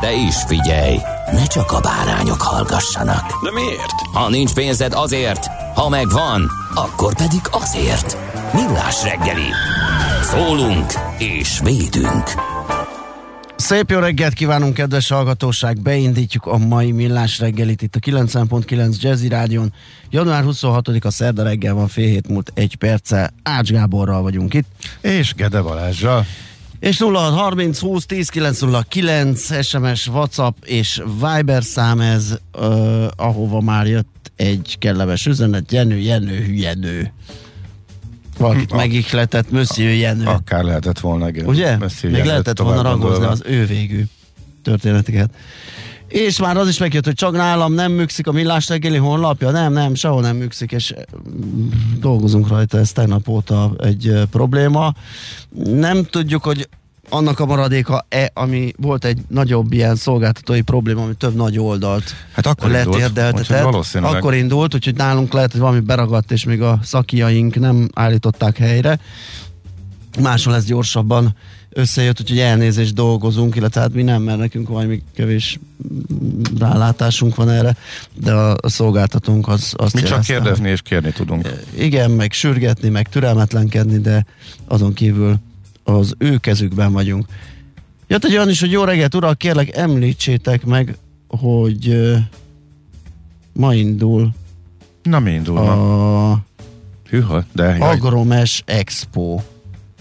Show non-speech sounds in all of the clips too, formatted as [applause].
De is figyelj, ne csak a bárányok hallgassanak. De miért? Ha nincs pénzed azért, ha megvan, akkor pedig azért. Millás reggeli. Szólunk és védünk. Szép jó reggelt kívánunk, kedves hallgatóság! Beindítjuk a mai millás reggelit itt a 90.9 Jazzy Rádion. Január 26-a szerda reggel van, fél hét múlt egy perccel. Ács Gáborral vagyunk itt. És Gede Balázsral. És 0630 20 10 909 SMS, WhatsApp és Viber szám ez, uh, ahova már jött egy kellemes üzenet. Jenő, Jenő, hülyenő. Valakit megihletett, Monsieur Jenő. Akár lehetett volna, igen. Ugye? Messzi Még lehetett volna ragozni az ő végű történeteket. És már az is megjött, hogy csak nálam nem műkszik a Millás reggeli honlapja. Nem, nem, sehol nem műkszik, és mm, dolgozunk rajta, ez tegnap óta egy probléma. Nem tudjuk, hogy annak a maradéka-e, ami volt egy nagyobb ilyen szolgáltatói probléma, ami több nagy oldalt Hát akkor letérdeltetett. Akkor indult, úgyhogy nálunk lehet, hogy valami beragadt, és még a szakiaink nem állították helyre. Máshol ez gyorsabban összejött, úgyhogy elnézést dolgozunk, illetve hát mi nem, mert nekünk valami kevés rálátásunk van erre, de a, a szolgáltatónk az azt Mi csak kérdezni és kérni tudunk. hogy Igen, meg sürgetni, meg türelmetlenkedni, de azon kívül az ő kezükben vagyunk. Jött egy olyan is, hogy jó reggelt, urak, kérlek említsétek meg, hogy ö, ma indul Na mi indul a Hűha, de jaj, Agromes Expo.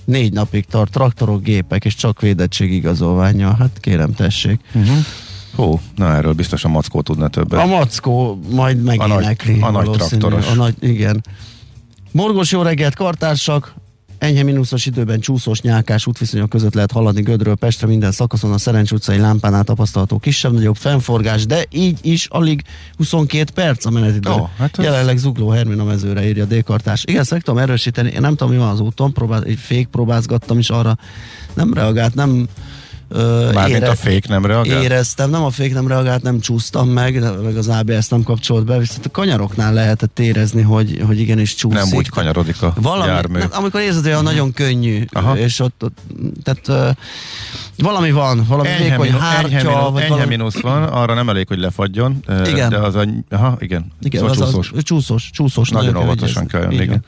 Négy napig tart, traktorok, gépek és csak védettségigazolványa. Hát kérem, tessék. uh-huh. Hú, na erről biztos a Mackó tudna többet. A Mackó majd megénekli. A nagy- a nagy traktoros. A nagy, igen. Morgos jó reggelt, kartársak! Enyhe mínuszos időben csúszós nyálkás útviszonyok között lehet haladni Gödről Pestre minden szakaszon a Szerencs utcai lámpánál tapasztalható kisebb-nagyobb fennforgás, de így is alig 22 perc a menetidő. Ó, hát ez- Jelenleg zugló Hermina mezőre írja a D-kartás. Igen, ezt meg tudom erősíteni, én nem tudom, mi van az úton, próbál, egy fék próbázgattam, és arra nem reagált, nem Mármint a ére- fék nem reagál? Éreztem, nem a fék nem reagált, nem csúsztam meg, meg az ABS nem kapcsolt be, viszont a kanyaroknál lehetett érezni, hogy, hogy igenis csúszik. Nem úgy kanyarodik a valami, jármű. nem, amikor érzed, hogy olyan nagyon könnyű, Aha. és ott, ott tehát valami van, valami Enyhe, vékony minu- hártya, enyhe, minu- vagy enyhe valami... mínusz van, arra nem elég, hogy lefagyjon. Igen. De az a, aha, igen. Igen, szóval az, csúszós. csúszós, csúszós. Nagyon kell óvatosan kell jönni.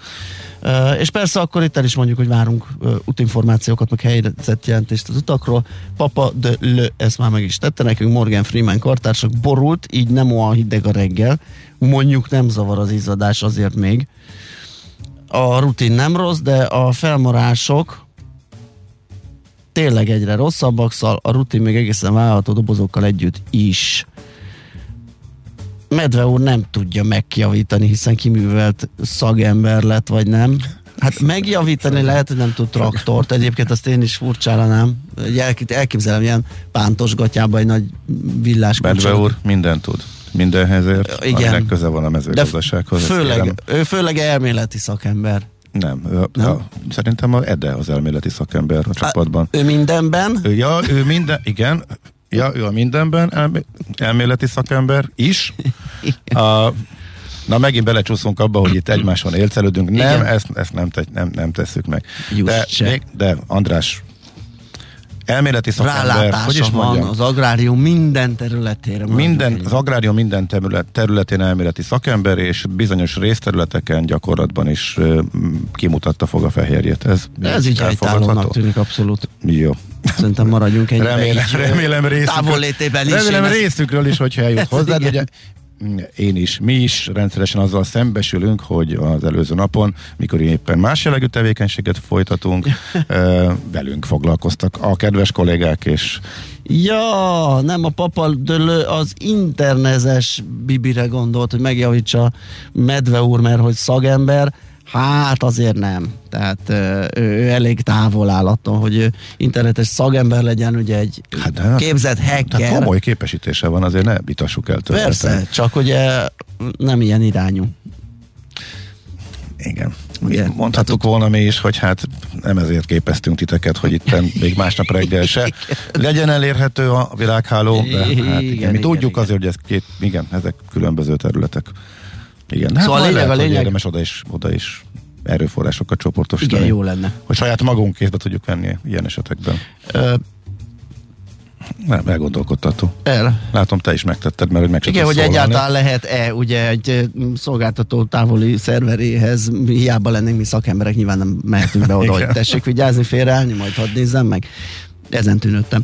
És persze akkor itt el is mondjuk, hogy várunk útinformációkat, meg helyzet jelentést az utakról. Papa de Le, ezt már meg is tette nekünk, Morgan Freeman kartársak borult, így nem olyan hideg a reggel. Mondjuk nem zavar az izzadás azért még. A rutin nem rossz, de a felmarások tényleg egyre rosszabbak, szóval a rutin még egészen vállalható dobozokkal együtt is. Medve úr nem tudja megjavítani, hiszen kiművelt szagember lett, vagy nem. Hát megjavítani lehet, hogy nem tud traktort. Egyébként azt én is furcsállanám. Elk- Elképzelem ilyen pántos gatyába egy nagy villás kulcsot. úr mindent tud. Mindenhez ért, Igen. köze van a mezőgazdasághoz. főleg, ő főleg elméleti szakember. Nem, ő, Nem? A, szerintem a Ede az elméleti szakember a csapatban. Ő mindenben, Ő, ja, ő minden, igen, ja, ő a mindenben elmé, elméleti szakember is. A, na megint belecsúszunk abba, hogy itt egymáson élcelődünk. Nem, Igen. ezt, ezt nem, te, nem, nem tesszük meg. Just De, még, de András, elméleti szakember, hogy rálátása is van mondjam, az agrárium minden területére. minden, az agrárium minden terület, területén elméleti szakember, és bizonyos részterületeken gyakorlatban is m, kimutatta fog a fehérjét. Ez, Ez így helytállónak tűnik abszolút. Jó. Szerintem maradjunk ennyibe. Remélem, így, remélem részükről, Távollétében is. remélem részükről is, hogyha eljut [laughs] hozzá. Ugye, én is, mi is rendszeresen azzal szembesülünk, hogy az előző napon, mikor éppen más jellegű tevékenységet folytatunk, [laughs] velünk foglalkoztak a kedves kollégák, és Ja, nem a papa dölő, az internezes Bibire gondolt, hogy megjavítsa Medve úr, mert hogy szagember, hát azért nem. Tehát ő, ő elég távol áll attól, hogy internetes szagember legyen, ugye egy Hát de- képzett tehát hacker. komoly képesítése van, azért ne vitassuk el többet. Persze, csak ugye nem ilyen irányú. Igen. Ugye? Mondhattuk volna mi is, hogy hát nem ezért képeztünk titeket, hogy itt még másnap reggel se [laughs] legyen elérhető a világháló, de hát igen, Igen, mi igen, tudjuk igen. azért, hogy ez két, igen, ezek különböző területek. Igen, hát Szóval a lényeg, lehet, a lényeg- érdemes oda is, oda is erőforrásokat csoportosítani. Igen, jó lenne. Hogy saját magunk kézbe tudjuk venni ilyen esetekben. Ö, Nem, elgondolkodtató. el. Látom, te is megtetted, mert hogy meg Igen, hogy szólalni. egyáltalán lehet-e ugye egy szolgáltató távoli szerveréhez, hiába lennénk mi szakemberek, nyilván nem mehetünk be oda, hogy tessék vigyázni, félreállni, majd hadd nézzem meg. Ezen tűnődtem.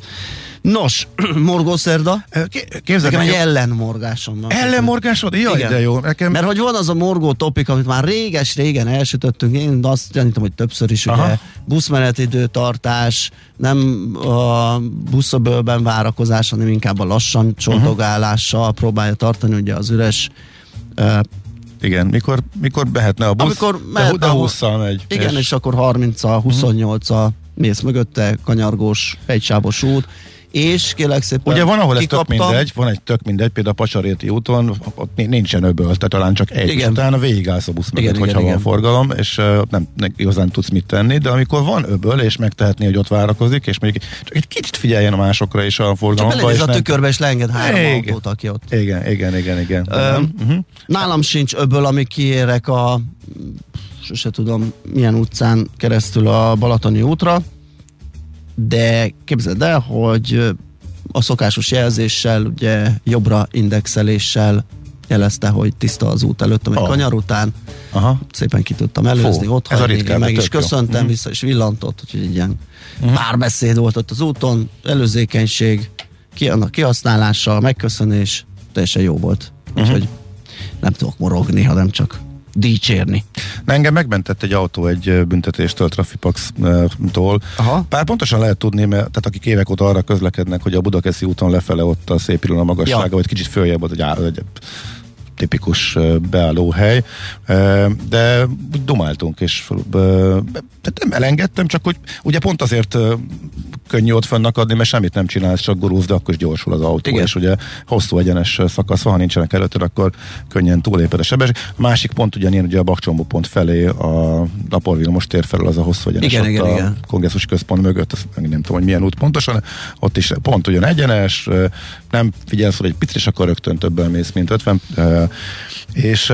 Nos, [clears throat] morgószerda. Ké- Képzeld, Nekem egy ellenmorgásom van. ellenmorgásod? Jaj, Igen. de jó. Nekem Mert hogy van az a morgó topik, amit már réges-régen elsütöttünk, én azt gyanítom, hogy többször is, ugye Aha. buszmenetidőtartás, nem a buszöbölben várakozás, hanem inkább a lassan csontogálással próbálja tartani ugye az üres uh, Igen, mikor, mikor behetne a busz, Amikor de, mehetne de a- 20 megy. igen, és, és akkor 30-a, 28-a mész mögötte, kanyargós, egysávos út, és kérlek szépen Ugye van, ahol ez tök kikaptam. mindegy, van egy tök mindegy, például a Pacsaréti úton, ott ni- nincsen öböl, tehát talán csak egy, Igen. és utána végigállsz a busz mögött, Igen, hogyha igen, van igen. forgalom, és uh, nem, nem igazán tudsz mit tenni, de amikor van öböl, és megtehetné, hogy ott várakozik, és mondjuk csak egy kicsit figyeljen a másokra is a Csak forgalomba, belenéz és a nem... tükörbe, és leenged három Igen. autót, aki ott Igen, igen, igen, igen. Öm, uh-huh. Nálam sincs öböl, ami kiérek a sose tudom milyen utcán keresztül a Balatoni útra, de képzeld el, hogy a szokásos jelzéssel, ugye jobbra indexeléssel jelezte, hogy tiszta az út előttem egy Oh. kanyar után, Aha. szépen ki tudtam előzni, Fú, ott hagyni, meg is tök jó. köszöntem Mhm. vissza, és villantott, úgyhogy egy ilyen párbeszéd volt ott az úton, előzékenység, ki, annak kihasználása, megköszönés, teljesen jó volt. Mhm. Úgyhogy nem tudok morogni, hanem csak dicsérni. Na, engem megmentett egy autó egy büntetéstől, Trafipax-tól. Pár pontosan lehet tudni, mert tehát akik évek óta arra közlekednek, hogy a Budakeszi úton lefele ott a szép a magassága, Ja. vagy kicsit följebb ott egy, egy tipikus beállóhely, de dumáltunk, és tehát nem elengedtem, csak hogy ugye pont azért könnyű ott fönnakadni, mert semmit nem csinálsz, csak gurulsz, de akkor is gyorsul az autó, Igen. és ugye hosszú egyenes szakasz van, ha nincsenek előtted, akkor könnyen túléped a sebesség. A másik pont ugyanilyen, ugye a Bakcsombó pont felé a Napor Vilmos tér felől az a hosszú egyenes Igen, igen, a igen. kongresszus központ mögött, azt meg nem tudom, hogy milyen út pontosan, ott is pont ugyan egyenes, nem figyelsz, hogy egy picit, és akkor rögtön többen mész, mint 50, ö, és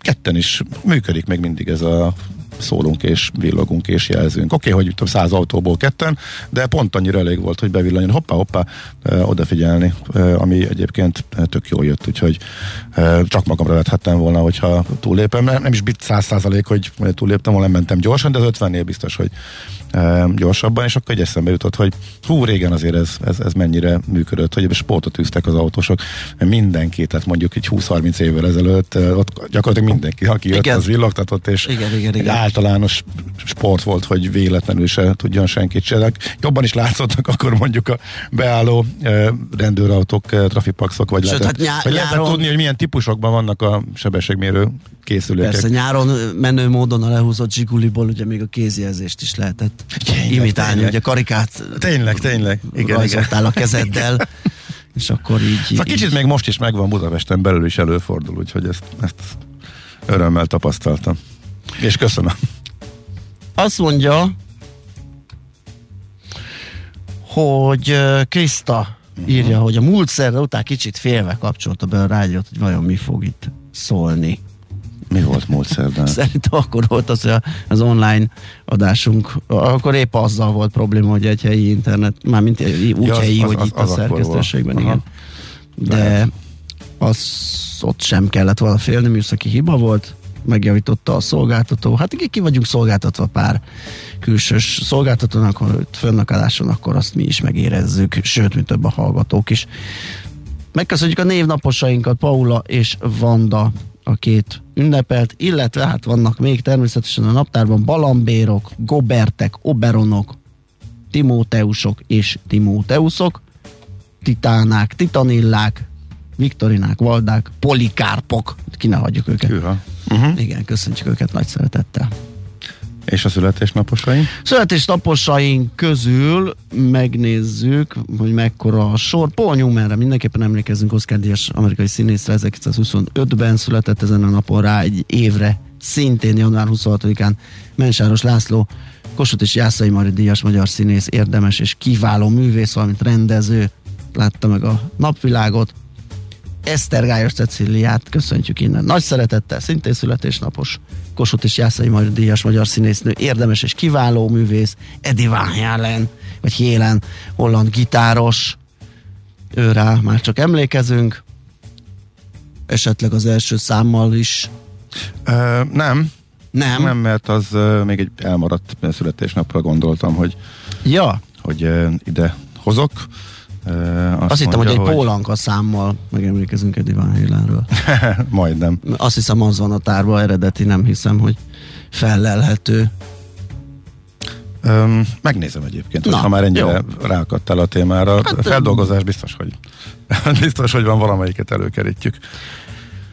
ketten is működik még mindig ez a szólunk és villogunk és jelzünk. Oké, okay, hogy tudom, száz autóból ketten, de pont annyira elég volt, hogy bevillanjon hoppá, hoppá, odafigyelni, ami egyébként tök jól jött, úgyhogy csak magamra vethettem volna, hogyha túlépem. Nem, nem is bit száz százalék, hogy túléptem volna, mentem gyorsan, de az 50-nél biztos, hogy gyorsabban, és akkor egy eszembe jutott, hogy hú, régen azért ez, ez, ez mennyire működött, hogy sportot űztek az autósok, mindenki, tehát mondjuk egy 20-30 évvel ezelőtt, ott gyakorlatilag mindenki, aki jött, Igen. az villogtatott, és Igen, igen, egy igen. általános sport volt, hogy véletlenül se tudjon senkit se. Jobban is látszottak akkor mondjuk a beálló rendőrautók, trafipaxok, vagy, Sőt, lehetett, hát nyá- vagy lehetett nyáron- tudni, hogy milyen típusokban vannak a sebességmérő készülékek. Persze nyáron menő módon a lehúzott zsiguliból ugye még a kézjelzést is lehetett Tényleg, imitálni, tényleg. ugye karikát Tényleg, tényleg. Igen, igen. rajzoltál a kezeddel, [laughs] és akkor így... Szóval így- kicsit még most is megvan Budapesten belül is előfordul, úgyhogy ezt, ezt örömmel tapasztaltam. És köszönöm. Azt mondja, hogy Krista írja, hogy a múlt szerda után kicsit félve kapcsolta be a rádiót, hogy vajon mi fog itt szólni. Mi volt múlt szerdán? [laughs] Szerintem akkor volt az, az online adásunk, akkor épp azzal volt probléma, hogy egy helyi internet, mármint úgy Ja, az- helyi, az- hogy az- itt az a szerkesztőségben, igen. De Lehet. az ott sem kellett volna félni, műszaki hiba volt, megjavította a szolgáltató. Hát igen, ki vagyunk szolgáltatva pár külsős szolgáltatónak, ha fönnakadáson, akkor azt mi is megérezzük, sőt, mint több a hallgatók is. Megköszönjük a névnaposainkat, Paula és Vanda a két ünnepelt, illetve hát vannak még természetesen a naptárban balambérok, gobertek, oberonok, timóteusok és timóteuszok, titánák, titanillák, viktorinák, valdák, polikárpok, ki ne hagyjuk őket. Hűha. Uh-huh. Igen, köszöntjük őket nagy szeretettel. És a születésnaposaink? Születésnaposaink közül megnézzük, hogy mekkora a sor. Paul Newmanre mindenképpen emlékezünk, Oscar Díjas amerikai színészre 1925-ben született ezen a napon rá egy évre, szintén január 26-án Mensáros László, Kossuth és Jászai Mari Díjas magyar színész, érdemes és kiváló művész, valamint rendező, látta meg a napvilágot. Esztergályos Ceciliát köszöntjük innen. Nagy szeretettel, szintén születésnapos Kossuth és Jászai Mari Díjas magyar színésznő, érdemes és kiváló művész, Eddie Van Halen, vagy Hélen, holland gitáros, ő rá már csak emlékezünk, esetleg az első számmal is. Uh, nem, Nem? nem, mert az uh, még egy elmaradt születésnapra gondoltam, hogy, Ja, hogy uh, ide hozok. Azt, azt hittem, hogy egy pólanka számmal megemlékezünk Eddie Van Halenről. [laughs] Majdnem. Azt hiszem az van a tárban eredeti, nem hiszem, hogy fellelhető. Um, megnézem egyébként, Na, ha már ennyire jó. ráakadtál a témára. Hát, feldolgozás biztos, hogy [laughs] biztos, hogy van valamelyiket előkerítjük.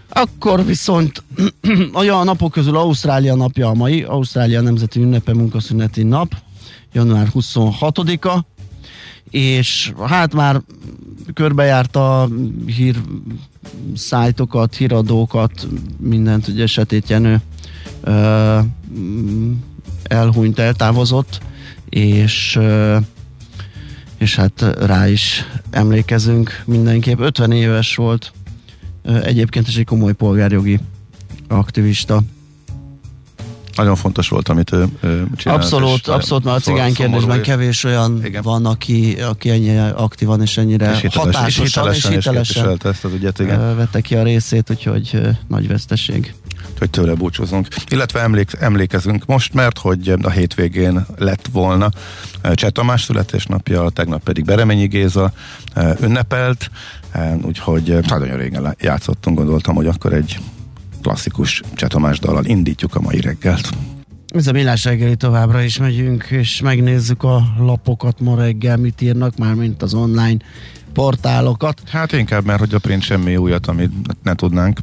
Akkor viszont [clears throat] olyan napok közül Ausztrália napja a mai, Ausztrália nemzeti ünnepe munkaszüneti nap, január 26-a, és hát már körbejárt a hír szájtokat, híradókat, mindent, ugye Setét Jenő elhunyt, eltávozott, és és hát rá is emlékezünk mindenképp. 50 éves volt, egyébként is egy komoly polgárjogi aktivista. Nagyon fontos volt, amit ő, ő csinált. Abszolút, és, abszolút, mert a cigány kérdésben és- kevés olyan Igen. van, aki, aki ennyire aktívan és ennyire és hiteles, és hatásosan hitelesen, és és hitelesen képviselte ezt az ügyet, igen. vette ki a részét, úgyhogy nagy veszteség. hogy tőle búcsúzunk. Illetve emlék, emlékezünk most, mert hogy a hétvégén lett volna eh, Cseh Tamás születésnapja, tegnap pedig Bereményi Géza ünnepelt, úgyhogy nagyon régen játszottunk, gondoltam, hogy akkor egy klasszikus Cseh Tamás dallal indítjuk a mai reggelt. Ez a millás reggeli továbbra is megyünk, és megnézzük a lapokat ma reggel, mit írnak már, mint az online portálokat. Hát inkább, mert hogy a print semmi újat, amit ne tudnánk.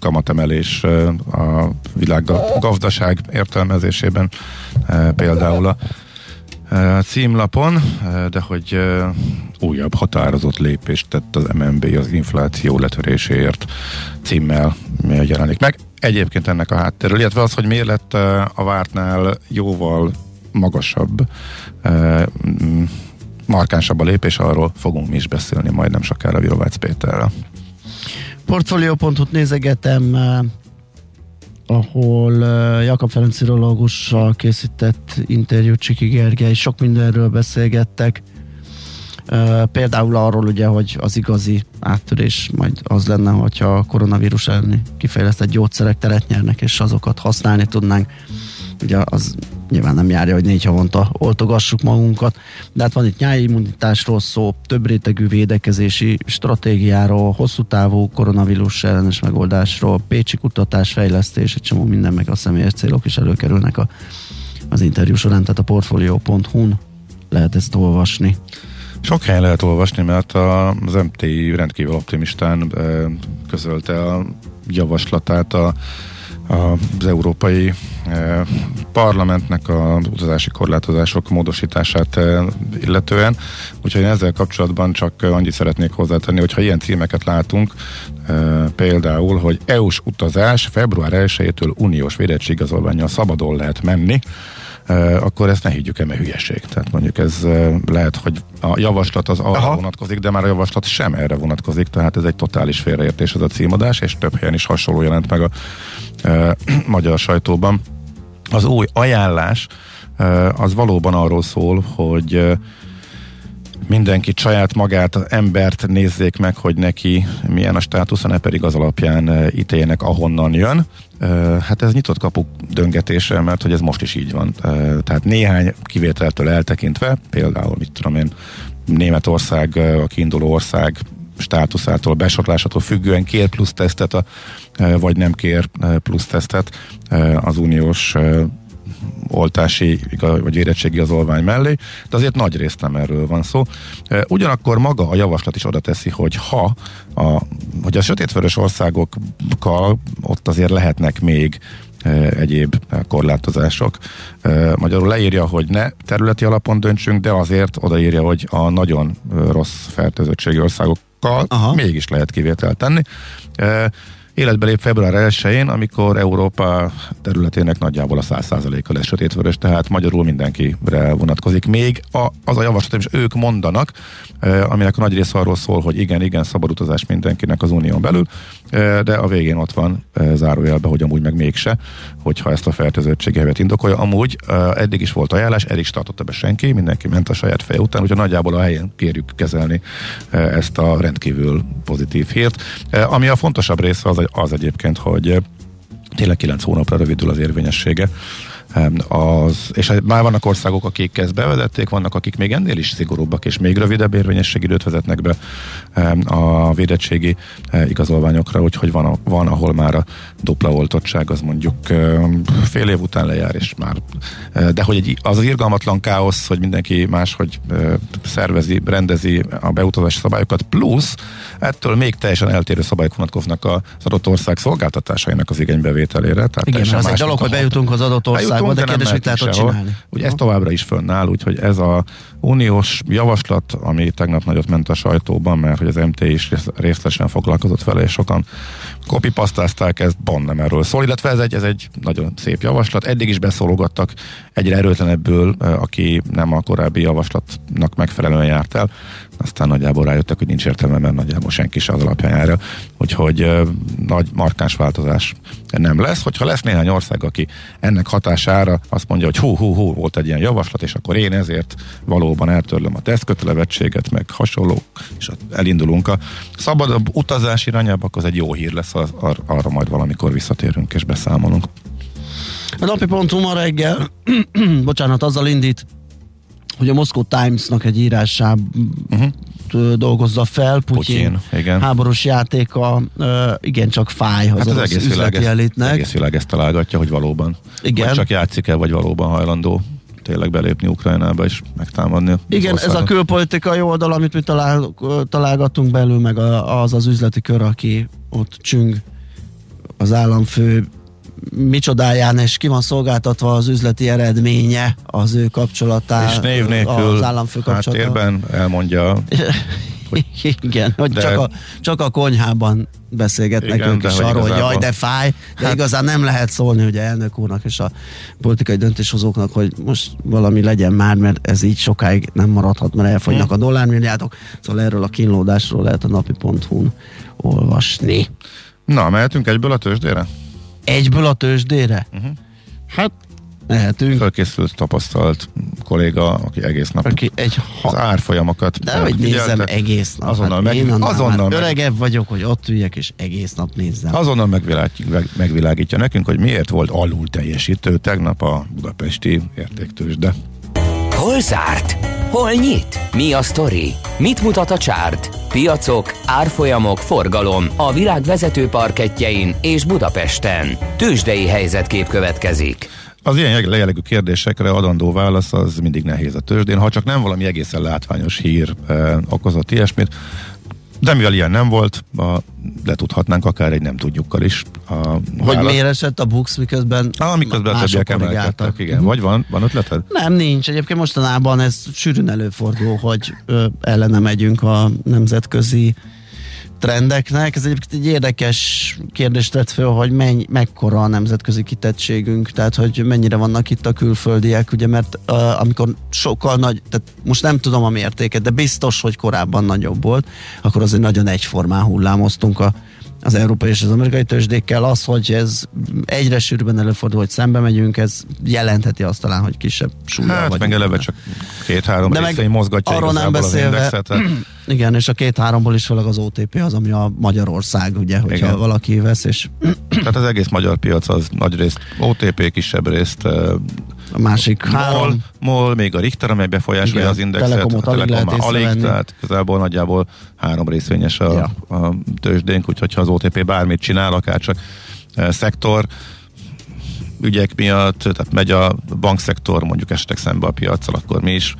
Kamatemelés a világgazdaság értelmezésében például a címlapon, de hogy újabb határozott lépést tett az MNB az infláció letöréséért címmel jelenik meg. Egyébként ennek a hátterről, illetve az, hogy miért lett a vártnál jóval magasabb markánsabb a lépés, arról fogunk mi is beszélni majd nem sokára Virovácz Péterrel. Portfolio.hu-t nézegetem, ahol eh, Jakab Ferenc irológussal készített interjút Csiki Gergely, sok mindenről beszélgettek. Eh, Például arról ugye, hogy az igazi áttörés majd az lenne, hogyha a koronavírus elleni kifejlesztett gyógyszerek teret nyernek, és azokat használni tudnánk. Ugye az nyilván nem járja, hogy négy havonta oltogassuk magunkat, de hát van itt nyári immunitásról szó, több rétegű védekezési stratégiáról, hosszú távú koronavírus ellenes megoldásról, pécsi kutatás, fejlesztés, egy csomó minden, meg a személyes célok is előkerülnek a, az interjú során, tehát a portfolio.hu-n lehet ezt olvasni. Sok helyen lehet olvasni, mert az MTI rendkívül optimistán közölte a javaslatát a, az Európai e, Parlamentnek a utazási korlátozások módosítását e, illetően. Úgyhogy ezzel kapcsolatban csak annyit szeretnék hozzátenni, hogy ha ilyen címeket látunk, e, például, hogy EU-s utazás február 1-től uniós védettségigazolványjal szabadon lehet menni, akkor ezt ne higgyük el, mert hülyeség. Tehát mondjuk ez lehet, hogy a javaslat az arra Aha. vonatkozik, de már a javaslat sem erre vonatkozik, tehát ez egy totális félreértés ez a címadás, és több helyen is hasonló jelent meg a e, [clears throat] magyar sajtóban. Az új ajánlás e, az valóban arról szól, hogy mindenki saját magát, embert nézzék meg, hogy neki milyen a státusza, ne pedig az alapján e, ítéljenek, ahonnan jön. E, hát ez nyitott kapuk döngetése, mert hogy ez most is így van. E, tehát néhány kivételtől eltekintve, például, mit tudom én, Németország, a kiinduló ország státuszától, besorolásától függően kér plusz tesztet, vagy nem kér plusz tesztet az uniós oltási vagy érettségi az olvány mellé, de azért nagy részt nem erről van szó. Ugyanakkor maga a javaslat is oda teszi, hogy ha a, hogy a sötétvörös országokkal ott azért lehetnek még egyéb korlátozások. Magyarul leírja, hogy ne területi alapon döntsünk, de azért odaírja, hogy a nagyon rossz fertőzöttségi országokkal Aha. mégis lehet kivételt tenni életbe lép február 1-én, amikor Európa területének nagyjából a 100%-a lesz sötétvörös, tehát magyarul mindenkire vonatkozik. Még a, az a javaslat, és ők mondanak, eh, aminek a nagy része arról szól, hogy igen, igen, szabad utazás mindenkinek az unión belül, de a végén ott van eh, zárójelbe, hogy amúgy meg mégse, hogyha ezt a fertőzöttségevet indokolja. Amúgy eddig is volt ajánlás, eddig is tartotta be senki, mindenki ment a saját feje után, úgyhogy nagyjából a helyén kérjük kezelni ezt a rendkívül pozitív hírt. Ami a fontosabb része az az egyébként, hogy tényleg 9 hónapra rövidül az érvényessége az, és már vannak országok, akik ezt bevezették, vannak, akik még ennél is szigorúbbak, és még rövidebb érvényességidőt vezetnek be a védettségi e, igazolványokra, úgyhogy van, van, ahol már a dupla oltottság az mondjuk fél év után lejár, és már, e, de hogy egy, az az irgalmatlan káosz, hogy mindenki máshogy e, szervezi, rendezi a beutazási szabályokat, plusz ettől még teljesen eltérő szabályok vonatkoznak az adott ország szolgáltatásainak az igénybevételére. Tehát Igen, az egy dolog, hogy bejutunk az adott országba, de, de kérdés, mit lehet csinálni. Ugye ez továbbra is fönnáll, úgyhogy ez a uniós javaslat, ami tegnap nagyot ment a sajtóban, mert hogy az MT is részletesen foglalkozott vele, és sokan kopipasztázták, ez pont nem erről szól, illetve ez egy, ez egy nagyon szép javaslat. Eddig is beszólogattak egyre erőtlenebből, aki nem a korábbi javaslatnak megfelelően járt el aztán nagyjából rájöttek, hogy nincs értelme, mert nagyjából senki se az alapján jár úgyhogy uh, nagy markáns változás nem lesz. Hogyha lesz néhány ország, aki ennek hatására azt mondja, hogy hú, hú, hú, volt egy ilyen javaslat, és akkor én ezért valóban eltörlöm a tesztkötelevettséget, meg hasonló, és elindulunk a szabadabb utazás irányába, akkor az egy jó hír lesz, az, ar, arra majd valamikor visszatérünk és beszámolunk. A napi pontunk ma reggel, [clears throat] bocsánat, azzal indít, hogy a Moscow Times-nak egy írásában uh-huh. dolgozza fel, Putyin, Putyin igen. háborús játéka, uh, igen, csak fáj az, hát az, az egész üzleti világ elitnek. egész világ ezt találgatja, hogy valóban. Igen. Vagy csak játszik el, vagy valóban hajlandó tényleg belépni Ukrajnába és megtámadni. Igen, ez a külpolitikai oldal, amit mi talál, találgatunk belül, meg az az üzleti kör, aki ott csüng az államfő micsodáján és ki van szolgáltatva az üzleti eredménye az ő kapcsolatá. És név nélkül az államfő háttérben elmondja. hogy [laughs] Igen, hogy de, csak, a, csak a konyhában beszélgetnek igen, ők is arról, hogy jaj, de fáj, de hát, igazán nem lehet szólni ugye elnök úrnak és a politikai döntéshozóknak, hogy most valami legyen már, mert ez így sokáig nem maradhat, mert elfogynak a dollármilliárdok. Szóval erről a kínlódásról lehet a napi.hu-n olvasni. Na, mehetünk egyből a tőzsdére? Egyből a tőzsdére? Uh-huh. Hát Lehetünk. Fölkészült, tapasztalt kolléga, aki egész nap aki egy ha... az árfolyamokat De hogy nézem egész nap. Azonnal, hát meg, én azonnal meg... öregebb vagyok, hogy ott üljek és egész nap nézzem. Azonnal megvilágítja, megvilágítja nekünk, hogy miért volt alul teljesítő tegnap a budapesti értéktősde. Hol zárt? Hol nyit? Mi a sztori? Mit mutat a csárt? Piacok, árfolyamok, forgalom a világ vezető parketjein és Budapesten. Tősdei helyzetkép következik. Az ilyen jellegű kérdésekre adandó válasz az mindig nehéz a tőzsdén, ha csak nem valami egészen látványos hír eh, okozott ilyesmit. De mivel ilyen nem volt, a, letudhatnánk akár egy nem tudjukkal is. A Hogy miért esett a Bux, miközben ah, miközben többiek emelkedtek, igen. Uh-huh. Vagy van, van ötleted? Nem, nincs. Egyébként mostanában ez sűrűn előfordul, hogy ö, ellene megyünk a nemzetközi trendeknek. Ez egyébként egy érdekes kérdést tett föl, hogy menny, mekkora a nemzetközi kitettségünk, tehát hogy mennyire vannak itt a külföldiek, ugye, mert uh, amikor sokkal nagy, tehát most nem tudom a mértéket, de biztos, hogy korábban nagyobb volt, akkor azért nagyon egyformán hullámoztunk a az európai és az amerikai tőzsdékkel. Az, hogy ez egyre sűrűbben előfordul, hogy szembe megyünk, ez jelentheti azt talán, hogy kisebb súlya Hát vagy. meg eleve csak két-három részvény mozgatja arról nem igazából az beszélve- indexet. Igen, és a két-háromból is főleg az OTP az, ami a Magyarország, ugye, hogyha Igen. valaki vesz, és Tehát az egész magyar piac az nagy részt OTP, kisebb részt a másik MOL, három, MOL, még a Richter, amely befolyásolja az indexet, Telekomot a alig lehet alig, tehát igazából nagyjából három részvényes a, Ja. a tőzsdénk, úgyhogy ha az OTP bármit csinál, akár csak e, szektor ügyek miatt, tehát megy a bankszektor mondjuk esetleg szembe a piaccal, akkor mi is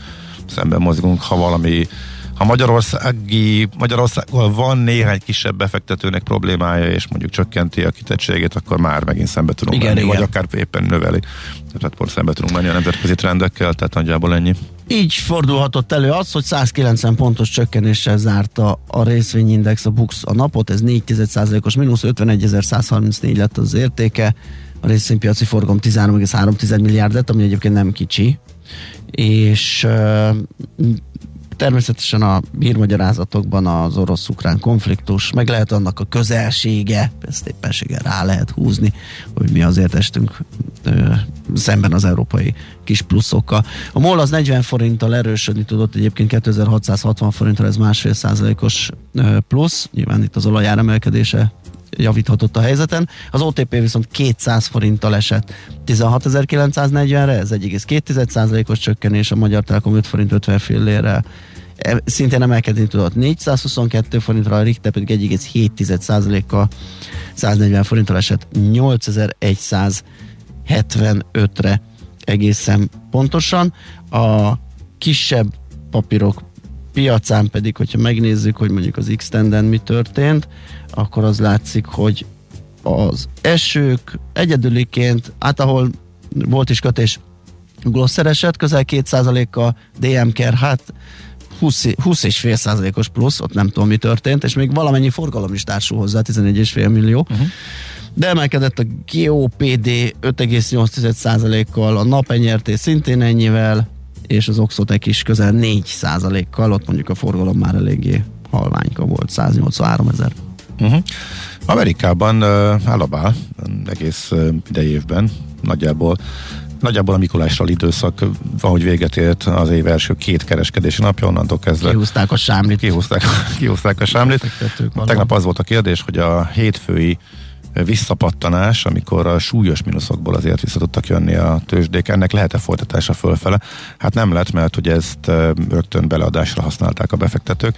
szemben mozgunk, ha valami ha Magyarországi, Magyarországgal van néhány kisebb befektetőnek problémája, és mondjuk csökkenti a kitettségét, akkor már megint szembe tudunk Igen, menni, igen. vagy akár éppen növeli. Tehát pont szembe tudunk menni a nemzetközi trendekkel, tehát nagyjából ennyi. Így fordulhatott elő az, hogy 190 pontos csökkenéssel zárta a részvényindex a BUX a napot, ez 4,1%-os mínusz, 51.134 lett az értéke, a részvénypiaci forgalom 13,3 milliárd lett, ami egyébként nem kicsi, és természetesen a hírmagyarázatokban az orosz-ukrán konfliktus, meg lehet annak a közelsége, ezt éppenséggel rá lehet húzni, hogy mi azért estünk ö, szemben az európai kis pluszokkal. A MOL az 40 forinttal erősödni tudott, egyébként 2660 forinttal ez másfél százalékos plusz, nyilván itt az olajár emelkedése javíthatott a helyzeten. Az OTP viszont 200 forinttal esett 16.940-re, ez 1,2%-os csökkenés, a Magyar Telekom 5 forint 50 fillérrel E, szintén emelkedni tudott 422 forintra, a Richter pedig 1,7%-kal 140 forinttal esett 8175-re egészen pontosan. A kisebb papírok piacán pedig, hogyha megnézzük, hogy mondjuk az x mi történt, akkor az látszik, hogy az esők egyedüliként, hát ahol volt is kötés, Glosser esett közel 2%-kal, DM Care, hát 20, 20 és fél százalékos plusz, ott nem tudom mi történt, és még valamennyi forgalom is társul hozzá, 11,5 millió. Uh-huh. De emelkedett a GOPD 5,8%-kal, a napenyerté szintén ennyivel, és az Oxotec is közel 4%-kal, ott mondjuk a forgalom már eléggé halványka volt, 183 ezer. Uh-huh. Amerikában uh, állabál egész uh, idei évben, nagyjából Nagyjából a Mikulásral időszak, ahogy véget ért az év első két kereskedési napja, onnantól kezdve Kihúzták a sámlit. kihúzták, kihúzták a sámlit. Tegnap az volt a kérdés, hogy a hétfői visszapattanás, amikor a súlyos mínuszokból azért vissza tudtak jönni a tőzsdék, ennek lehet-e folytatása fölfele? Hát nem lett, mert hogy ezt rögtön beleadásra használták a befektetők.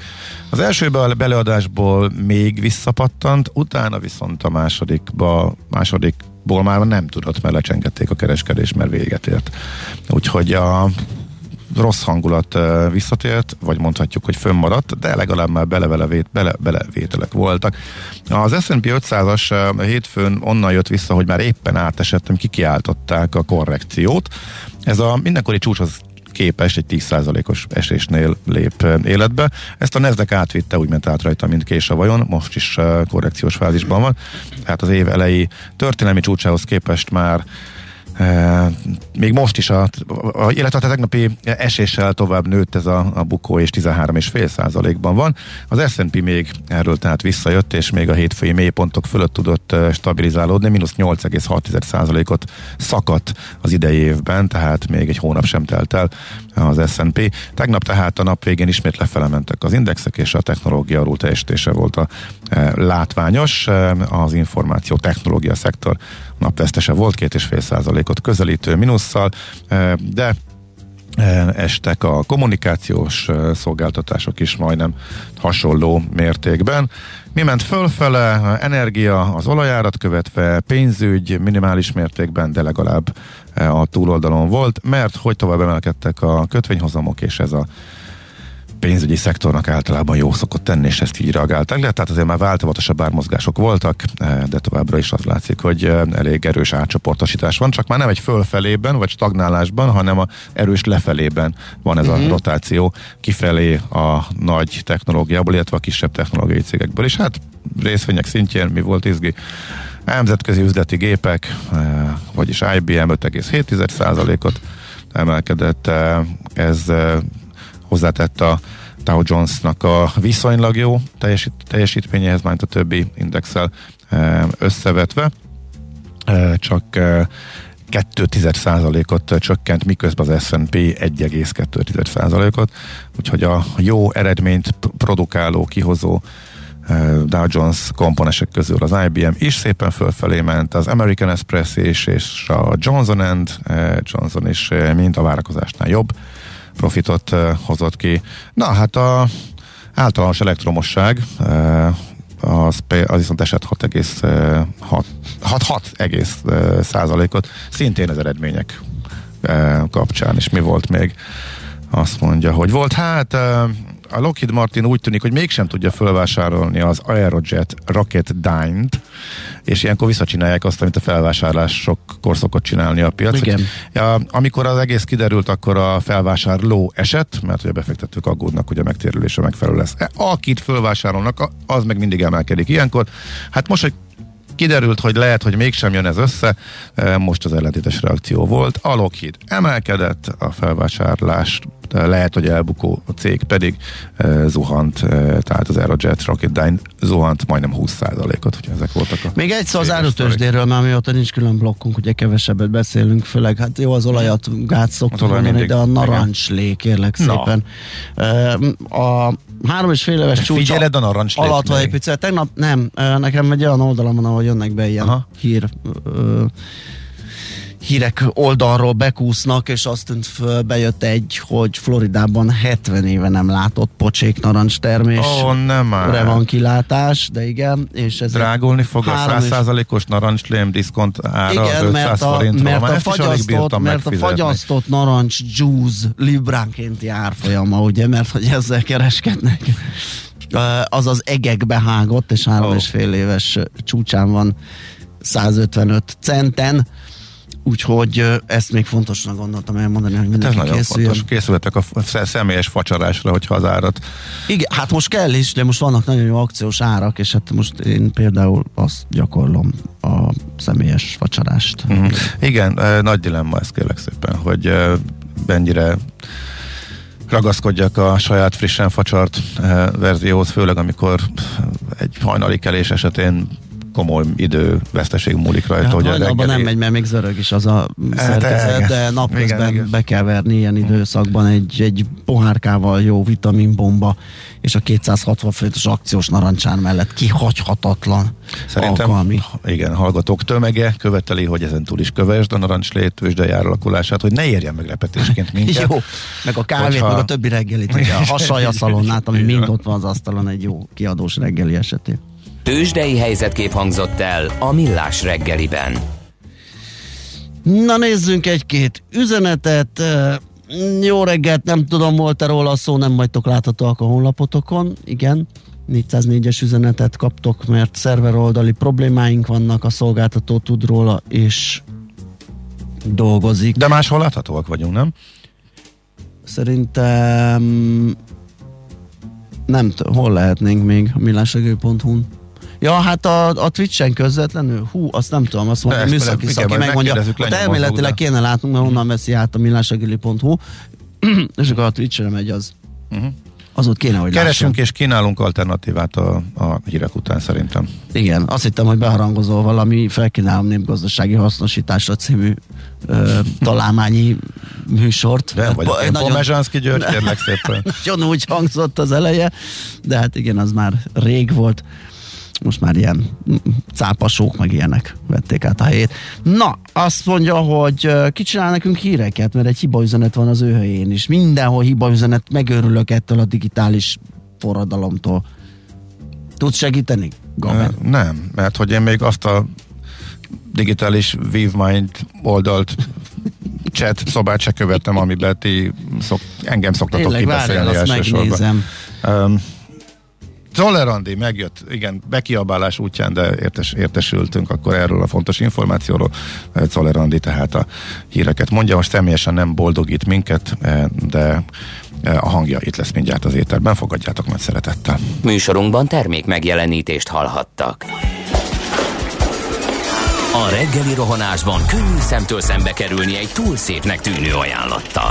Az első be- beleadásból még visszapattant, utána viszont a másodikba, másodikból már nem tudott, mert lecsengették a kereskedés, mert véget ért. Úgyhogy a rossz hangulat visszatért, vagy mondhatjuk, hogy fönnmaradt, de legalább már belevele, bele, belevételek voltak. Az S&P 500-as uh, hétfőn onnan jött vissza, hogy már éppen átesettem, kikiáltották a korrekciót. Ez a mindenkori csúcshoz képest egy 10%-os esésnél lép életbe. Ezt a Nasdaq átvitte, úgy ment át rajta, mint kés a vajon, most is korrekciós fázisban van. Tehát az év elejé történelmi csúcsához képest már még most is, a, a, illetve a tegnapi eséssel tovább nőtt ez a, a bukó, és 13,5 százalékban van. Az S&P még erről tehát visszajött, és még a hétfői mélypontok fölött tudott stabilizálódni, mínusz 8,6 százalékot szakadt az idei évben, tehát még egy hónap sem telt el az S&P. Tegnap tehát a nap végén ismét lefele mentek az indexek, és a technológia alul teljesítése volt a e, látványos. E, az információ technológia szektor napvesztese volt, két és fél százalékot közelítő minusszal, e, de e, estek a kommunikációs e, szolgáltatások is majdnem hasonló mértékben. Mi ment fölfele? Energia az olajárat követve, pénzügy minimális mértékben, de legalább a túloldalon volt, mert hogy tovább emelkedtek a kötvényhozamok, és ez a pénzügyi szektornak általában jó szokott tenni, és ezt így reagálták le. Tehát azért már változatosabb ármozgások voltak, eh, de továbbra is az látszik, hogy eh, elég erős átcsoportosítás van, csak már nem egy fölfelében, vagy stagnálásban, hanem a erős lefelében van ez uh-huh. a Mhm. rotáció kifelé a nagy technológiából, illetve a kisebb technológiai cégekből. És hát részvények szintjén mi volt izgi? Nemzetközi üzleti gépek, eh, vagyis IBM 5,7%-ot emelkedett, ez hozzátett a Dow Jonesnak a viszonylag jó teljesít, teljesítményéhez, majd a többi indexel eh, összevetve, Eh, csak eh, 2,1%-ot csökkent, miközben az S&P 1,2%-ot, úgyhogy a jó eredményt produkáló, kihozó Dow Jones komponensek közül az IBM is szépen fölfelé ment, az American Express is, és a Johnson Johnson is mind a várakozásnál jobb profitot hozott ki. Na hát a általános elektromosság az, az viszont esett 6,6 6 egész eh, százalékot, szintén az eredmények kapcsán, és mi volt még? Azt mondja, hogy volt, hát a Lockheed Martin úgy tűnik, hogy mégsem tudja fölvásárolni az Aerojet Rocketdyne-t, és ilyenkor visszacsinálják azt, amit a felvásárlásokkor szokott csinálni a piac. Igen. Ja, amikor az egész kiderült, akkor a felvásárló esett, mert hogy a befektetők aggódnak, hogy a megtérülése megfelelő lesz. E, Akit fölvásárolnak, az meg mindig emelkedik ilyenkor. Hát most, hogy kiderült, hogy lehet, hogy mégsem jön ez össze, e, most az ellentétes reakció volt. A Lockheed emelkedett, a felvásárlás e, lehet, hogy elbukó a cég pedig e, zuhant, tehát az Aerojet Rocketdyne zuhant majdnem 20%-ot, úgyhogy ezek voltak a Még egy szó az árutősdéről, már mióta nincs külön blokkunk, ugye kevesebbet beszélünk, főleg hát jó, az olajat gát mondani, mindig, de a narancslé, kérlek szépen. Uh, A három és fél éves csúcs Figyeled a narancslét alatt van építve. Tegnap nem, nekem egy olyan oldalam van, ahol jönnek be ilyen Aha. hír ö, hírek oldalról bekúsznak, és azt tűnt föl, bejött egy, hogy Floridában 70 éve nem látott pocsék narancs termés. Ó, nem már. Van kilátás, de igen, és ez Drágulni fog a Három és- 100%-os narancslém diszkont ára igen, az 500 mert a, forintról. mert a fagyasztott, mert a fagyasztott narancs juice libránkénti árfolyama, ugye, mert hogy ezzel kereskednek. Az az egekbe hágott, és három Ó. és fél éves csúcsán van 155 centen, úgyhogy ezt még fontosnak gondoltam elmondani, hogy Ez mindenki nagyon készüljön. fontos. Készültek a személyes facsarásra, hogyha az árat. Igen, hát most kell is, de most vannak nagyon jó akciós árak, és hát most én például azt gyakorlom a személyes vacsarást. Uh-huh. Igen, nagy dilemma ez kérlek szépen, hogy mennyire ragaszkodjak a saját frissen facsart verzióhoz, főleg amikor egy hajnali kelés esetén komoly idő veszteség múlik rajta, Hát hogy hajnalban reggeli- nem megy, mert még zörög is az a szerkezet, igen. de napközben Igen, igen. be kell verni ilyen időszakban egy, egy pohárkával jó vitaminbomba, és a 260 forintos akciós narancsán mellett kihagyhatatlan Szerintem alkalmi. igen, hallgatók tömege követeli, hogy ezen túl is kövesd a narancslét tőzsdei áralakulását, hogy ne érjen meglepetésként [laughs] minket. Jó, meg a kávét, Hogyha- meg a többi reggelit, ugye a [laughs] hasalja szalonnát, ami mind ott van az asztalon egy jó kiadós reggeli esetén. Tőzsdei helyzetkép hangzott el a Millás reggeliben. Na nézzünk egy-két üzenetet. Jó reggelt, nem tudom, volt-e róla szó, nem vagytok láthatóak a honlapotokon. Igen, 404-es üzenetet kaptok, mert szerveroldali problémáink vannak, a szolgáltató tud róla, és dolgozik. De máshol láthatóak vagyunk, nem? Szerintem nem t- hol lehetnénk még a millásegő.hu-n. Ja, hát a, a Twitch-en közvetlenül, hú, azt nem tudom, azt mondja, műszaki szaki megmondja, lenyomozzuk, elméletileg kéne látnunk, mert honnan veszi át a millásegő.hu, [clears throat] és akkor a Twitch-re megy az. Uh-huh. Az ott kéne, hogy Keresünk lássam. és kínálunk alternatívát a, a hírek után szerintem. Igen, azt hittem, hogy beharangozol valami felkínálom népgazdasági hasznosításra című ö, [laughs] találmányi műsort. Nem Ba- én nagyon- Pomezsánszki György, [laughs] kérlek szépen. nagyon úgy hangzott az eleje, de hát igen, az már rég volt. Most már ilyen cápasók, meg ilyenek vették át a helyét. Na, azt mondja, hogy ö, ki csinál nekünk híreket, mert egy hibaüzenet van az ő helyén is. Mindenhol hibaüzenet, megőrülök ettől a digitális forradalomtól. Tudsz segíteni, Gaben? Nem, mert hogy én még azt a digitális vívmányt oldalt chat szobát se követtem, amiben ti szok, engem szoktatok Tényleg, várjál, kibeszélni azt megnézem. Um, Zoller Andi megjött, igen, bekiabálás útján, de értes, értesültünk akkor erről a fontos információról. Zoller Andi tehát a híreket mondja, most személyesen nem boldogít minket, de a hangja itt lesz mindjárt az éterben, fogadjátok meg szeretettel. Műsorunkban termék megjelenítést hallhattak. A reggeli rohanásban könnyű szemtől szembe kerülni egy túl szépnek tűnő ajánlattal.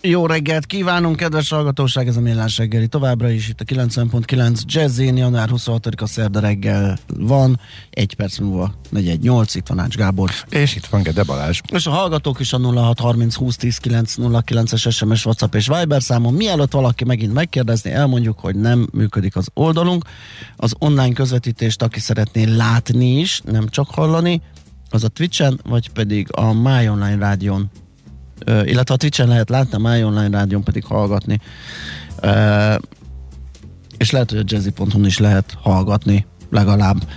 Jó reggelt kívánunk, kedves hallgatóság, ez a Millás reggeli továbbra is itt a 90.9 Jazzin, január 26-a szerda reggel van, egy perc múlva 418, itt van Ács Gábor. És itt van Gede Balázs. És a hallgatók is a 0630 20 10 909 es SMS, WhatsApp és Viber számon. Mielőtt valaki megint megkérdezni, elmondjuk, hogy nem működik az oldalunk. Az online közvetítést, aki szeretné látni is, nem csak hallani, az a Twitch-en, vagy pedig a My Online Rádión illetve a Twitch-en lehet látni, a My Online Rádión pedig hallgatni. És lehet, hogy a jazzy.hu is lehet hallgatni legalább.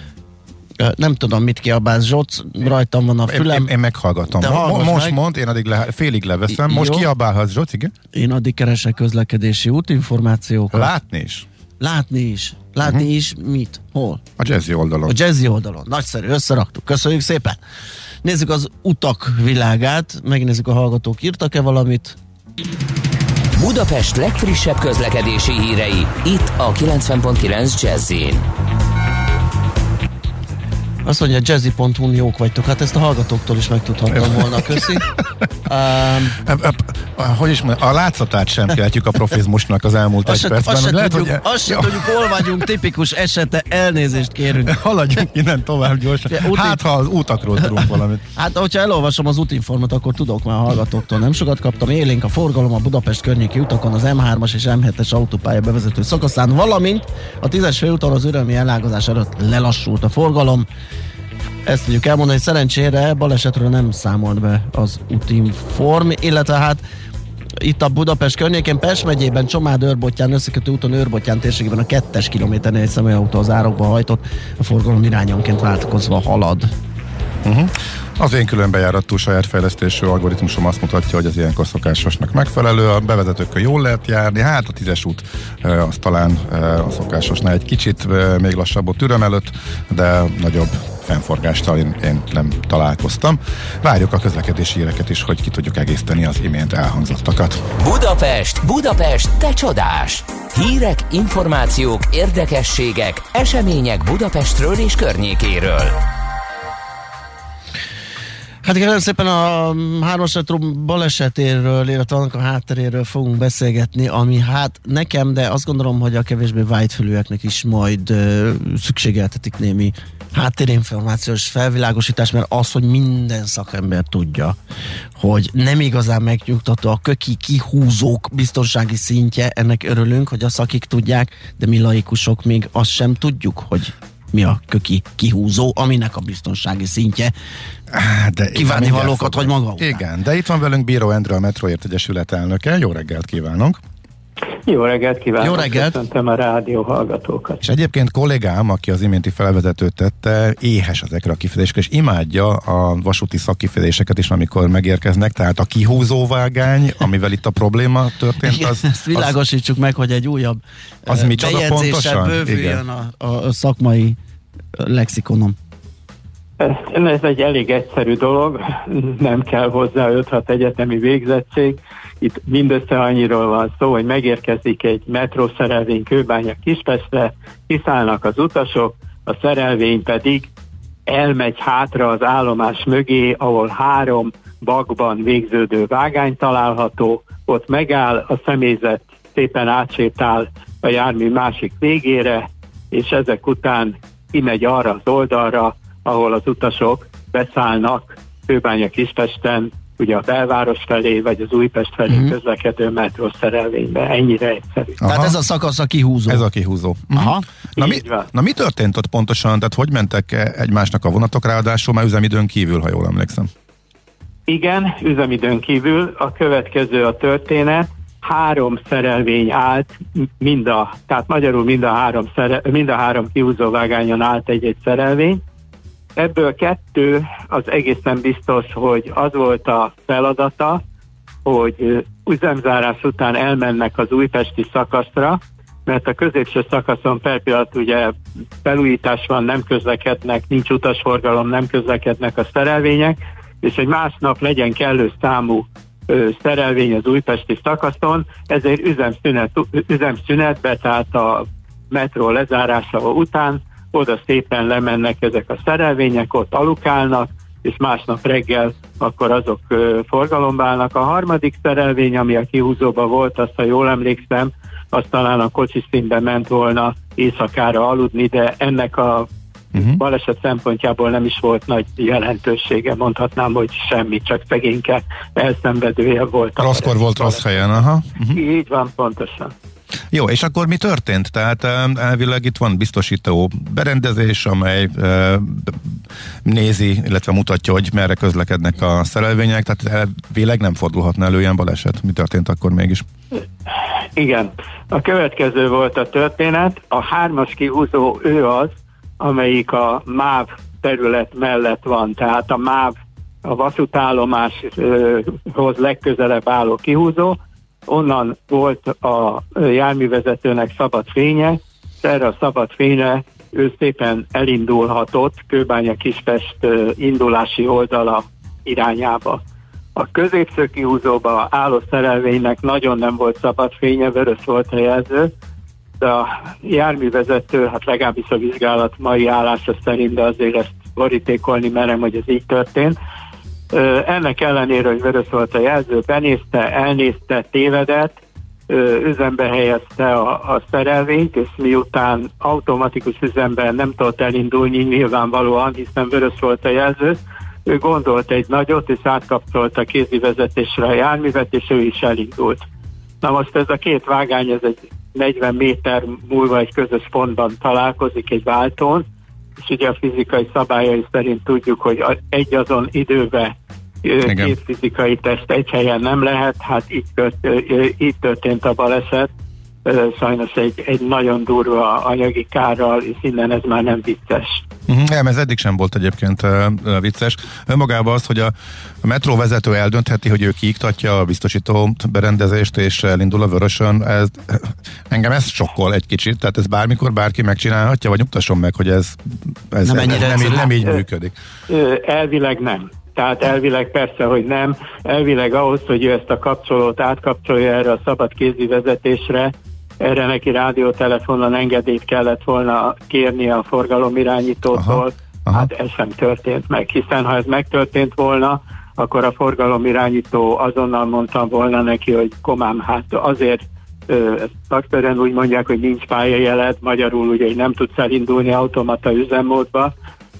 Nem tudom, mit kiabálsz, Zsoc, rajtam van a fülem. Én, én meghallgatom. Mo- most meg. mond, én addig le, félig leveszem. Most Jó. kiabálhatsz, Zsoc, igen? Én addig keresek közlekedési útinformációkat. Látni is? Látni is. Látni uh-huh. is mit? Hol? A jazzy oldalon. A jazzy oldalon. Nagyszerű, összeraktuk. Köszönjük szépen. Nézzük az utak világát, megnézzük a hallgatók írtak-e valamit. Budapest legfrissebb közlekedési hírei, itt a 90.9 jazz azt mondja, jazzy.hu jók vagytok. Hát ezt a hallgatóktól is megtudhattam volna, köszi. Um, hogy is mondjam, a látszatát sem keltjük a profizmusnak az elmúlt egy percben. Azt lehet, tudjuk, hogy... azt sem tudjuk, hol vagyunk, tipikus esete, elnézést kérünk. [laughs] Haladjunk innen tovább gyorsan. Hát, ha az útakról tudunk valamit. [laughs] Hát, hogyha elolvasom az útinformat, akkor tudok már a hallgatóktól. Nem sokat kaptam. Élénk a forgalom a Budapest környéki utakon az M3-as és M7-es autópálya bevezető szakaszán, valamint a 10-es főúton az örömi elágazás előtt lelassult a forgalom. Ezt tudjuk elmondani, hogy szerencsére balesetről nem számolt be az útinform, illetve hát itt a Budapest környékén, Pest megyében, Csomád őrbottyán, összekötő úton őrbottyán térségében a kettes kilométernél egy személyautó az árokba hajtott, a forgalom irányonként változva halad. Uh-huh. Az én külön bejáratú saját fejlesztésű algoritmusom azt mutatja, hogy az ilyenkor szokásosnak megfelelő, a bevezetőkön jól lehet járni, hát a tízes út az talán a szokásosnál egy kicsit még lassabb a türem előtt, de nagyobb fennforgással én, én nem találkoztam. Várjuk a közlekedési híreket is, hogy ki tudjuk egészteni az imént elhangzottakat. Budapest, Budapest, te csodás! Hírek, információk, érdekességek, események Budapestről és környékéről. Hát kérem szépen a hármas balesetéről, illetve annak a hátteréről fogunk beszélgetni, ami hát nekem, de azt gondolom, hogy a kevésbé vágyfülűeknek is majd uh, szükségeltetik némi háttérinformációs felvilágosítás, mert az, hogy minden szakember tudja, hogy nem igazán megnyugtató a köki kihúzók biztonsági szintje, ennek örülünk, hogy a szakik tudják, de mi laikusok még azt sem tudjuk, hogy mi a köki kihúzó, aminek a biztonsági szintje. De Kívánni valókat, hogy maga után. Igen, de itt van velünk Bíró Endre, a Metroért Egyesület elnöke. Jó reggelt kívánunk! Jó reggelt kívánok! Jó reggelt! Köszöntöm a rádió hallgatókat! És egyébként kollégám, aki az iménti felvezetőt tette, éhes ezekre a kifejezésekre, és imádja a vasúti szakkifejezéseket is, amikor megérkeznek, tehát a kihúzóvágány, amivel itt a probléma történt, Igen, az... ezt világosítsuk az, meg, hogy egy újabb az bejegyzéssel bővüljön a, a szakmai lexikonom. Ez egy elég egyszerű dolog, nem kell hozzá 5-6 egyetemi végzettség. Itt mindössze annyiról van szó, hogy megérkezik egy metrószerelvény Kőbánya Kispestre, kiszállnak az utasok, a szerelvény pedig elmegy hátra az állomás mögé, ahol három bakban végződő vágány található, ott megáll, a személyzet szépen átsétál a jármű másik végére, és ezek után kimegy arra az oldalra, ahol az utasok beszállnak Kőbánya Kispesten, ugye a belváros felé, vagy az Újpest felé mm-hmm. közlekedő metró szerelvénybe. Ennyire egyszerű. Aha. Tehát ez a szakasz a kihúzó. Ez a kihúzó. Aha. Na mi, na mi történt ott pontosan? Tehát hogy mentek egymásnak a vonatok, ráadásul már üzemidőn kívül, ha jól emlékszem? Igen, üzemidőn kívül. A következő a történet. Három szerelvény állt, mind a, tehát magyarul mind a három, szere, mind a három kihúzóvágányon állt egy-egy szerelvény. Ebből kettő az egészen biztos, hogy az volt a feladata, hogy üzemzárás után elmennek az újpesti szakaszra, mert a középső szakaszon per pillanat ugye felújítás van, nem közlekednek, nincs utasforgalom, nem közlekednek a szerelvények, és hogy másnap legyen kellő számú ö, szerelvény az újpesti szakaszon, ezért üzemszünet, üzemszünetbe, tehát a metró lezárása után oda szépen lemennek ezek a szerelvények, ott alukálnak, és másnap reggel akkor azok forgalomba állnak. A harmadik szerelvény, ami a kihúzóban volt, azt ha jól emlékszem, az talán a kocsiszínbe ment volna éjszakára aludni, de ennek a uh-huh. baleset szempontjából nem is volt nagy jelentősége, mondhatnám, hogy semmi, csak szegényke elszenvedője volt. Rosszkor volt rossz helyen, aha. Uh-huh. Így van, pontosan. Jó, és akkor mi történt? Tehát elvileg itt van biztosító berendezés, amely nézi, illetve mutatja, hogy merre közlekednek a szerelvények, tehát elvileg nem fordulhatna elő ilyen baleset. Mi történt akkor mégis? Igen. A következő volt a történet. A hármas kihúzó ő az, amelyik a MÁV terület mellett van, tehát a MÁV a vasútállomáshoz legközelebb álló kihúzó, onnan volt a járművezetőnek szabad fénye, erre a szabad fényre ő szépen elindulhatott Kőbánya Kispest indulási oldala irányába. A középső kihúzóba álló szerelvénynek nagyon nem volt szabad fénye, vörös volt a jelző, de a járművezető, hát legalábbis a vizsgálat mai állása szerint, de azért ezt borítékolni merem, hogy ez így történt. Ennek ellenére, hogy vörös volt a jelző, benézte, elnézte, tévedett, üzembe helyezte a, a szerelvényt, és miután automatikus üzemben nem tudott elindulni nyilvánvalóan, hiszen vörös volt a jelző, ő gondolt egy nagyot, és átkapcsolta kézi vezetésre a járművet, és ő is elindult. Na most ez a két vágány, ez egy 40 méter múlva egy közös pontban találkozik egy váltón, és ugye a fizikai szabályai szerint tudjuk, hogy egy azon időben Igen. két fizikai teszt egy helyen nem lehet, hát így, így történt a baleset, sajnos egy, egy nagyon durva anyagi kárral, és innen ez már nem vicces. Uh-huh, nem, ez eddig sem volt egyébként vicces. Önmagában az, hogy a, a metró vezető eldöntheti, hogy ő kiiktatja a biztosító berendezést és elindul a vörösön, ez, engem ez sokkol egy kicsit, tehát ez bármikor bárki megcsinálhatja, vagy nyugtasson meg, hogy ez, ez, nem, ez, ez nem, nem így működik. Elvileg nem. Tehát elvileg persze, hogy nem. Elvileg ahhoz, hogy ő ezt a kapcsolót átkapcsolja erre a szabad kézi vezetésre, erre neki rádiótelefonon engedélyt kellett volna kérni a forgalomirányítótól. Aha, aha. Hát ez sem történt meg, hiszen ha ez megtörtént volna, akkor a forgalomirányító azonnal mondtam volna neki, hogy komám, hát azért szakszerűen úgy mondják, hogy nincs pályajelet, magyarul ugye, nem tudsz elindulni automata üzemmódba,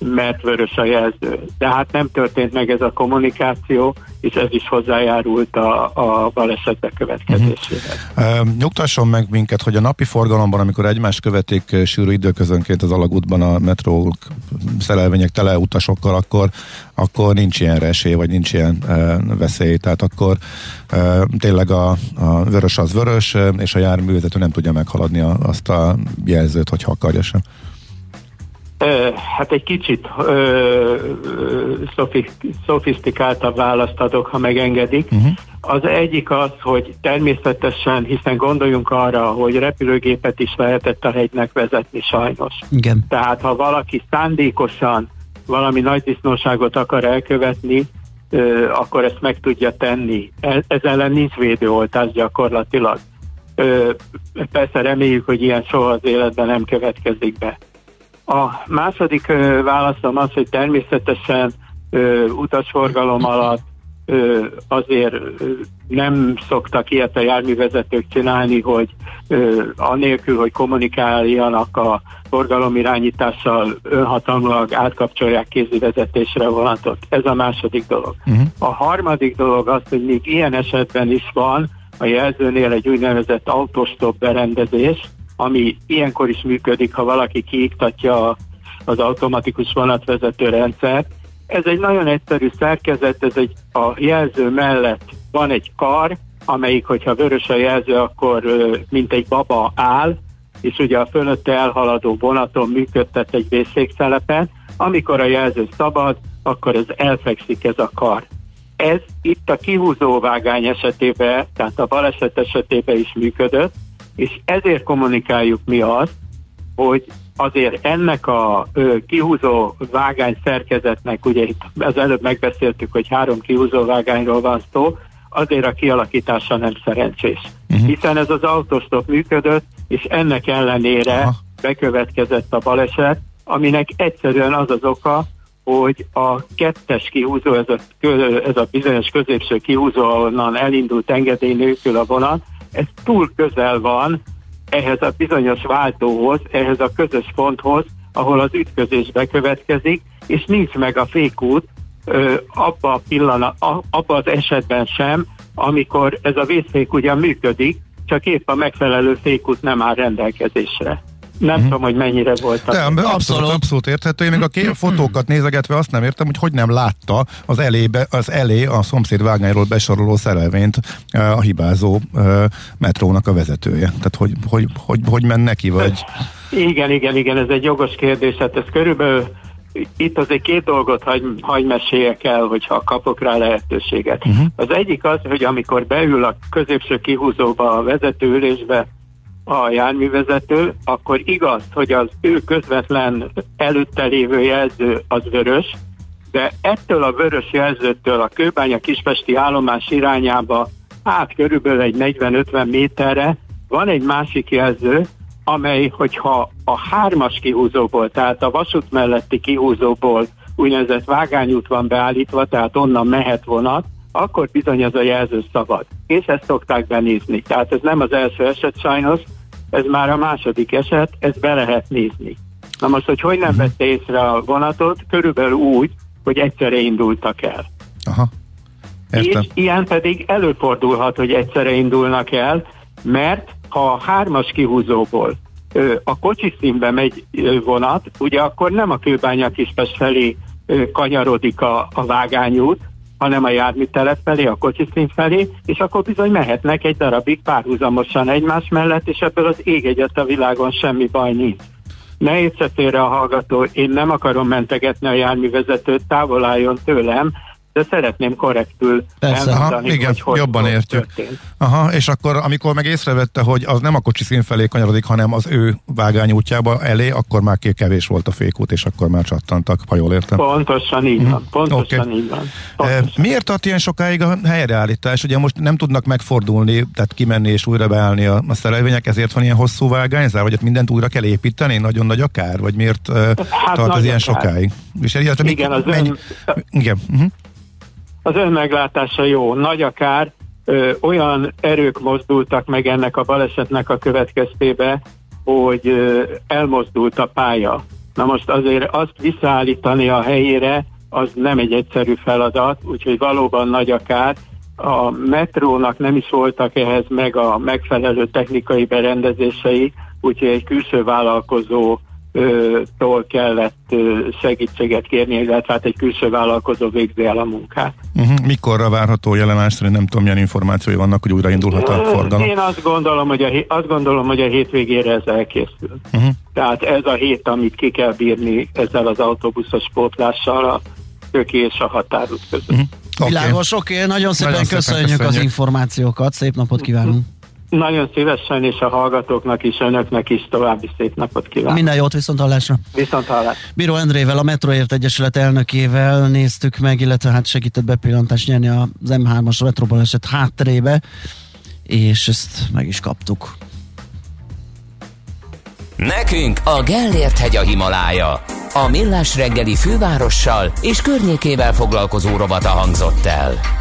mert vörös a jelző. De hát nem történt meg ez a kommunikáció, és ez is hozzájárult a, a baleset bekövetkezéséhez. Uh-huh. Uh, nyugtasson meg minket, hogy a napi forgalomban, amikor egymást követik sűrű időközönként az alagútban a metró szerelvények tele utasokkal, akkor, akkor nincs ilyen esély, vagy nincs ilyen uh, veszély. Tehát akkor uh, tényleg a, a vörös az vörös, és a járművezető nem tudja meghaladni a, azt a jelzőt, hogyha akarja sem. Hát egy kicsit ö, szofisztikáltabb választ adok, ha megengedik. Uh-huh. Az egyik az, hogy természetesen, hiszen gondoljunk arra, hogy repülőgépet is lehetett a hegynek vezetni sajnos. Igen. Tehát ha valaki szándékosan valami nagy disznóságot akar elkövetni, ö, akkor ezt meg tudja tenni. E, ez ellen nincs védőoltás gyakorlatilag. Ö, persze reméljük, hogy ilyen soha az életben nem következik be. A második válaszom az, hogy természetesen utasforgalom alatt azért nem szoktak ilyet a járművezetők csinálni, hogy anélkül, hogy kommunikáljanak a forgalomirányítással önhatalmulag átkapcsolják kézi vezetésre vonatot. Ez a második dolog. Uh-huh. A harmadik dolog az, hogy még ilyen esetben is van a jelzőnél egy úgynevezett autostop berendezés, ami ilyenkor is működik, ha valaki kiiktatja az automatikus vonatvezető rendszert. Ez egy nagyon egyszerű szerkezet, ez egy a jelző mellett van egy kar, amelyik, hogyha vörös a jelző, akkor mint egy baba áll, és ugye a fölötte elhaladó vonaton működtet egy vészékszelepet, amikor a jelző szabad, akkor ez elfekszik ez a kar. Ez itt a kihúzó vágány esetében, tehát a baleset esetében is működött, és ezért kommunikáljuk mi azt, hogy azért ennek a ö, kihúzó vágány szerkezetnek, ugye itt az előbb megbeszéltük, hogy három kihúzó vágányról van szó, azért a kialakítása nem szerencsés. Uh-huh. Hiszen ez az autostop működött, és ennek ellenére Aha. bekövetkezett a baleset, aminek egyszerűen az az oka, hogy a kettes kihúzó, ez a, ez a bizonyos középső kihúzó, ahonnan elindult engedély nélkül a vonat, ez túl közel van ehhez a bizonyos váltóhoz, ehhez a közös ponthoz, ahol az ütközés bekövetkezik, és nincs meg a fékút abba a pillanat, a, abba az esetben sem, amikor ez a vészfék ugyan működik, csak épp a megfelelő fékút nem áll rendelkezésre. Nem uh-huh. tudom, hogy mennyire volt. De, abszolút, abszolút, abszolút érthető. Én még a ké- fotókat nézegetve azt nem értem, hogy hogy nem látta az elébe, az elé a szomszéd vágányról besoroló szerelvényt a hibázó metrónak a vezetője. Tehát hogy, hogy, hogy, hogy ment neki, vagy... Igen, igen, igen, ez egy jogos kérdés. Hát ez körülbelül itt azért két dolgot hagy, hagy meséljek el, hogyha kapok rá lehetőséget. Uh-huh. Az egyik az, hogy amikor beül a középső kihúzóba a vezetőülésbe, a járművezető, akkor igaz, hogy az ő közvetlen előtte lévő jelző az vörös, de ettől a vörös jelzőtől a Kőbánya Kispesti állomás irányába át körülbelül egy 40-50 méterre van egy másik jelző, amely, hogyha a hármas kihúzóból, tehát a vasút melletti kihúzóból úgynevezett vágányút van beállítva, tehát onnan mehet vonat, akkor bizony ez a jelző szabad. És ezt szokták benézni. Tehát ez nem az első eset sajnos, ez már a második eset, ezt be lehet nézni. Na most, hogy hogy nem mhm. vette észre a vonatot, körülbelül úgy, hogy egyszerre indultak el. Aha. Értem. És ilyen pedig előfordulhat, hogy egyszerre indulnak el, mert ha a hármas kihúzóból a kocsi színbe megy vonat, ugye akkor nem a kőbánya kispest felé kanyarodik a, a vágányút, hanem a járműtelep felé, a kocsiszín felé, és akkor bizony mehetnek egy darabig párhuzamosan egymás mellett, és ebből az ég egyet a világon semmi baj nincs. Ne értse a hallgató, én nem akarom mentegetni a járművezetőt, távol álljon tőlem, de szeretném korrektül Persze, elmondani, aha, igen, hogy, hogy jobban értjük. Történt. Aha, és akkor, amikor meg észrevette, hogy az nem a kocsi szín felé kanyarodik, hanem az ő vágány útjába elé, akkor már kevés volt a fékút, és akkor már csattantak, ha jól értem. Pontosan így van, pontosan okay. így van. Eh, pontosan. Miért tart ilyen sokáig a helyreállítás? Ugye most nem tudnak megfordulni, tehát kimenni és újra beállni a, a szerelvények, ezért van ilyen hosszú vágányzár, vagy ott mindent újra kell építeni, nagyon nagy akár, vagy miért uh, hát tart ez ilyen akár. sokáig? És igen, az ön... igen. Uh-huh az önmeglátása jó, nagy akár, ö, olyan erők mozdultak meg ennek a balesetnek a következtébe, hogy ö, elmozdult a pálya. Na most azért azt visszaállítani a helyére, az nem egy egyszerű feladat, úgyhogy valóban nagy akár. A metrónak nem is voltak ehhez meg a megfelelő technikai berendezései, úgyhogy egy külső vállalkozó tól kellett segítséget kérni, illetve hát egy külső vállalkozó végzi el a munkát. Uh-huh. Mikorra várható jelenás szerint nem tudom, milyen információi vannak, hogy újraindulhat a forgalom? Én azt gondolom, hogy a, azt gondolom, hogy a hétvégére ez elkészül. Uh-huh. Tehát ez a hét, amit ki kell bírni ezzel az autóbuszos pótlással a töké és a határút között. Uh-huh. Okay. Világos, oké, okay. nagyon szépen nagyon köszönjük, szépen köszönjük az információkat, szép napot kívánunk! Nagyon szívesen, és a hallgatóknak is, önöknek is további szép napot kívánok. Minden jót, viszont hallásra. Viszont hallás. Bíró Endrével, a Metroért Egyesület elnökével néztük meg, illetve hát segített bepillantást nyerni az M3-as metróbaleset hátterébe, és ezt meg is kaptuk. Nekünk a Gellért hegy a Himalája. A Millás reggeli fővárossal és környékével foglalkozó rovata hangzott el.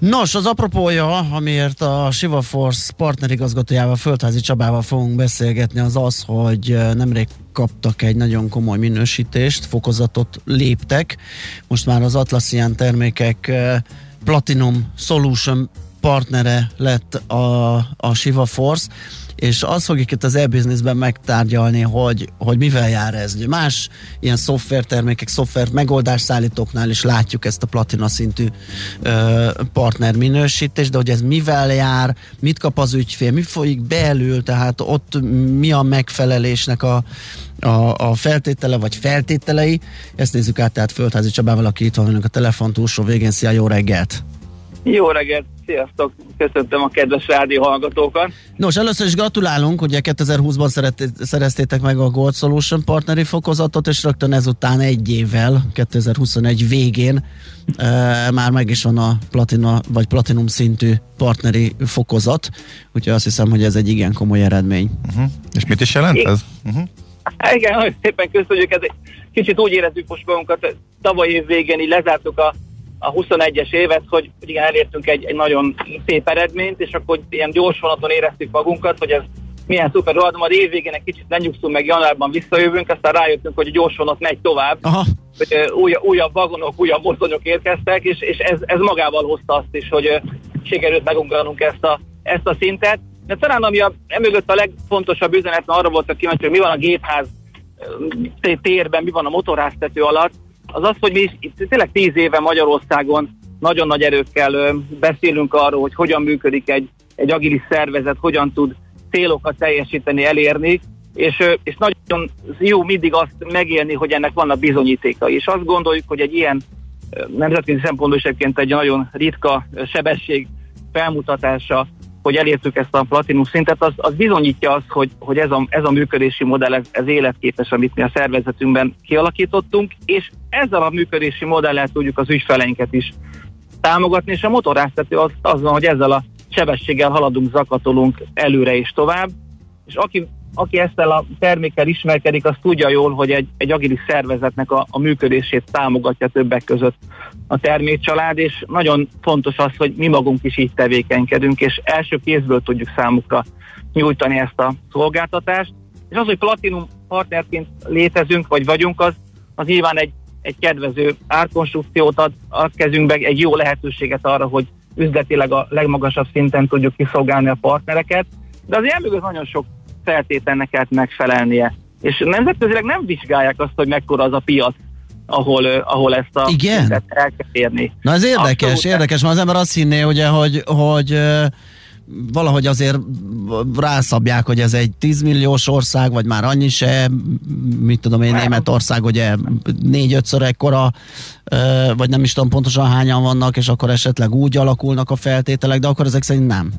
Nos, az apropója, amiért a Shiva Force partnerigazgatójával, Földházi Csabával fogunk beszélgetni, az az, hogy nemrég kaptak egy nagyon komoly minősítést, fokozatot léptek. Most már az Atlassian termékek Platinum Solution partnere lett a, a Shiva Force, és azt fogjuk itt az e-businessben megtárgyalni, hogy, hogy mivel jár ez. Más ilyen szoftvertermékek, szoftver megoldás szállítóknál is látjuk ezt a platina szintű ö, partner minősítést, de hogy ez mivel jár, mit kap az ügyfél, mi folyik belül, tehát ott mi a megfelelésnek a, a, a feltétele vagy feltételei. Ezt nézzük át tehát Földházi Csabával, aki itt van a telefon túlsó végén. Szia, jó reggelt! Jó reggelt! Sziasztok! Köszöntöm a kedves rádió hallgatókat! Nos, először is gratulálunk, ugye 2020-ban szereztétek meg a Gold Solution partneri fokozatot, és rögtön ezután egy évvel, 2021 végén e, már meg is van a platina vagy platinum szintű partneri fokozat, úgyhogy azt hiszem, hogy ez egy igen komoly eredmény. Uh-huh. És mit is jelent ez? Uh-huh. Igen, nagyon szépen köszönjük, ez egy kicsit úgy érezzük most magunkat, tavaly év végén így lezártuk a a 21-es évet, hogy, hogy igen, elértünk egy, egy nagyon szép eredményt, és akkor ilyen gyors vonaton éreztük magunkat, hogy ez milyen szuper rohadt, majd évvégén egy kicsit lenyugszunk, meg januárban visszajövünk, aztán rájöttünk, hogy a gyors vonat megy tovább, Aha. hogy új, újabb vagonok, újabb mozdonyok érkeztek, és, és ez, ez magával hozta azt is, hogy sikerült megugranunk ezt a, ezt a szintet. De talán ami a, emögött a legfontosabb üzenet, arra voltak kíváncsi, hogy mi van a gépház térben, mi van a motorháztető alatt, az az, hogy mi tényleg tíz éve Magyarországon nagyon nagy erőkkel beszélünk arról, hogy hogyan működik egy, egy agilis szervezet, hogyan tud célokat teljesíteni, elérni, és, és nagyon jó mindig azt megélni, hogy ennek vannak bizonyítékai. És azt gondoljuk, hogy egy ilyen nemzetközi szempontból is egy nagyon ritka sebesség felmutatása hogy elértük ezt a platinum szintet, az, az bizonyítja azt, hogy, hogy ez, a, ez a működési modell, ez, ez életképes, amit mi a szervezetünkben kialakítottunk, és ezzel a működési modellel tudjuk az ügyfeleinket is támogatni, és a motoráztató az, az van, hogy ezzel a sebességgel haladunk, zakatolunk előre és tovább, és aki aki ezt a termékkel ismerkedik, az tudja jól, hogy egy, egy agilis szervezetnek a, a működését támogatja többek között a termékcsalád, és nagyon fontos az, hogy mi magunk is így tevékenykedünk, és első kézből tudjuk számukra nyújtani ezt a szolgáltatást. És az, hogy Platinum partnerként létezünk, vagy vagyunk, az, az nyilván egy, egy kedvező árkonstrukciót ad a kezünkbe, egy jó lehetőséget arra, hogy üzletileg a legmagasabb szinten tudjuk kiszolgálni a partnereket, de az mögött nagyon sok feltételnek kell megfelelnie. És nemzetközileg nem vizsgálják azt, hogy mekkora az a piac, ahol, ahol ezt a Igen? el kell érni. Na ez érdekes, Abszolút. érdekes, mert az ember azt hinné, ugye, hogy, hogy valahogy azért rászabják, hogy ez egy 10 milliós ország, vagy már annyi se, mit tudom én, Németország ugye négy-ötször ekkora, vagy nem is tudom pontosan hányan vannak, és akkor esetleg úgy alakulnak a feltételek, de akkor ezek szerint nem.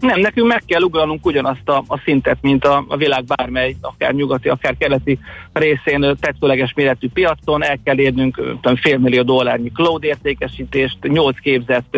Nem, nekünk meg kell ugranunk ugyanazt a, a szintet, mint a, a világ bármely, akár nyugati, akár keleti részén tetszőleges méretű piacon, el kell érnünk fél millió dollárnyi cloud értékesítést, nyolc képzett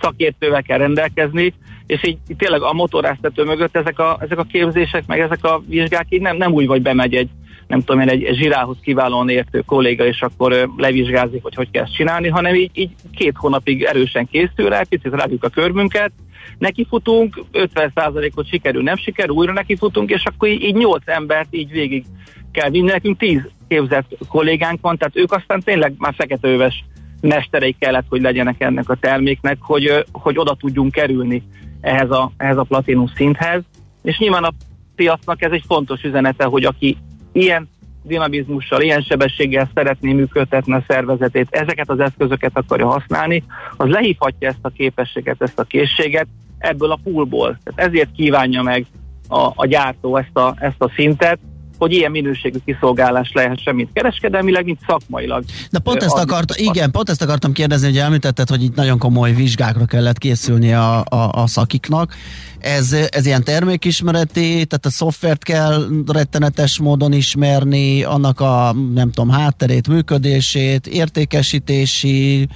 szakértővel kell rendelkezni, és így, tényleg a motoráztató mögött ezek a, ezek a képzések, meg ezek a vizsgák így nem, nem úgy, vagy bemegy egy nem tudom én, egy zsirához kiválóan értő kolléga, és akkor levizsgázik, hogy hogy kell ezt csinálni, hanem így, így két hónapig erősen készül rá, picit rágjuk a körmünket, nekifutunk, 50%-ot sikerül, nem sikerül, újra nekifutunk, és akkor így, így 8 embert így végig kell vinni. Nekünk 10 képzett kollégánk van, tehát ők aztán tényleg már feketeöves mesterei kellett, hogy legyenek ennek a terméknek, hogy, hogy oda tudjunk kerülni ehhez a, ehhez a platinum szinthez. És nyilván a piacnak ez egy fontos üzenete, hogy aki ilyen dinamizmussal, ilyen sebességgel szeretné működtetni a szervezetét, ezeket az eszközöket akarja használni, az lehívhatja ezt a képességet, ezt a készséget ebből a poolból. Tehát ezért kívánja meg a, a gyártó ezt a, ezt a szintet, hogy ilyen minőségű kiszolgálás lehessen, mint kereskedelmileg, mint szakmailag. De pont ezt, akart, igen, pont ezt akartam kérdezni, hogy említetted, hogy itt nagyon komoly vizsgákra kellett készülni a, a, a szakiknak. Ez, ez ilyen termékismereti, tehát a szoftvert kell rettenetes módon ismerni, annak a nem tudom, hátterét, működését, értékesítési,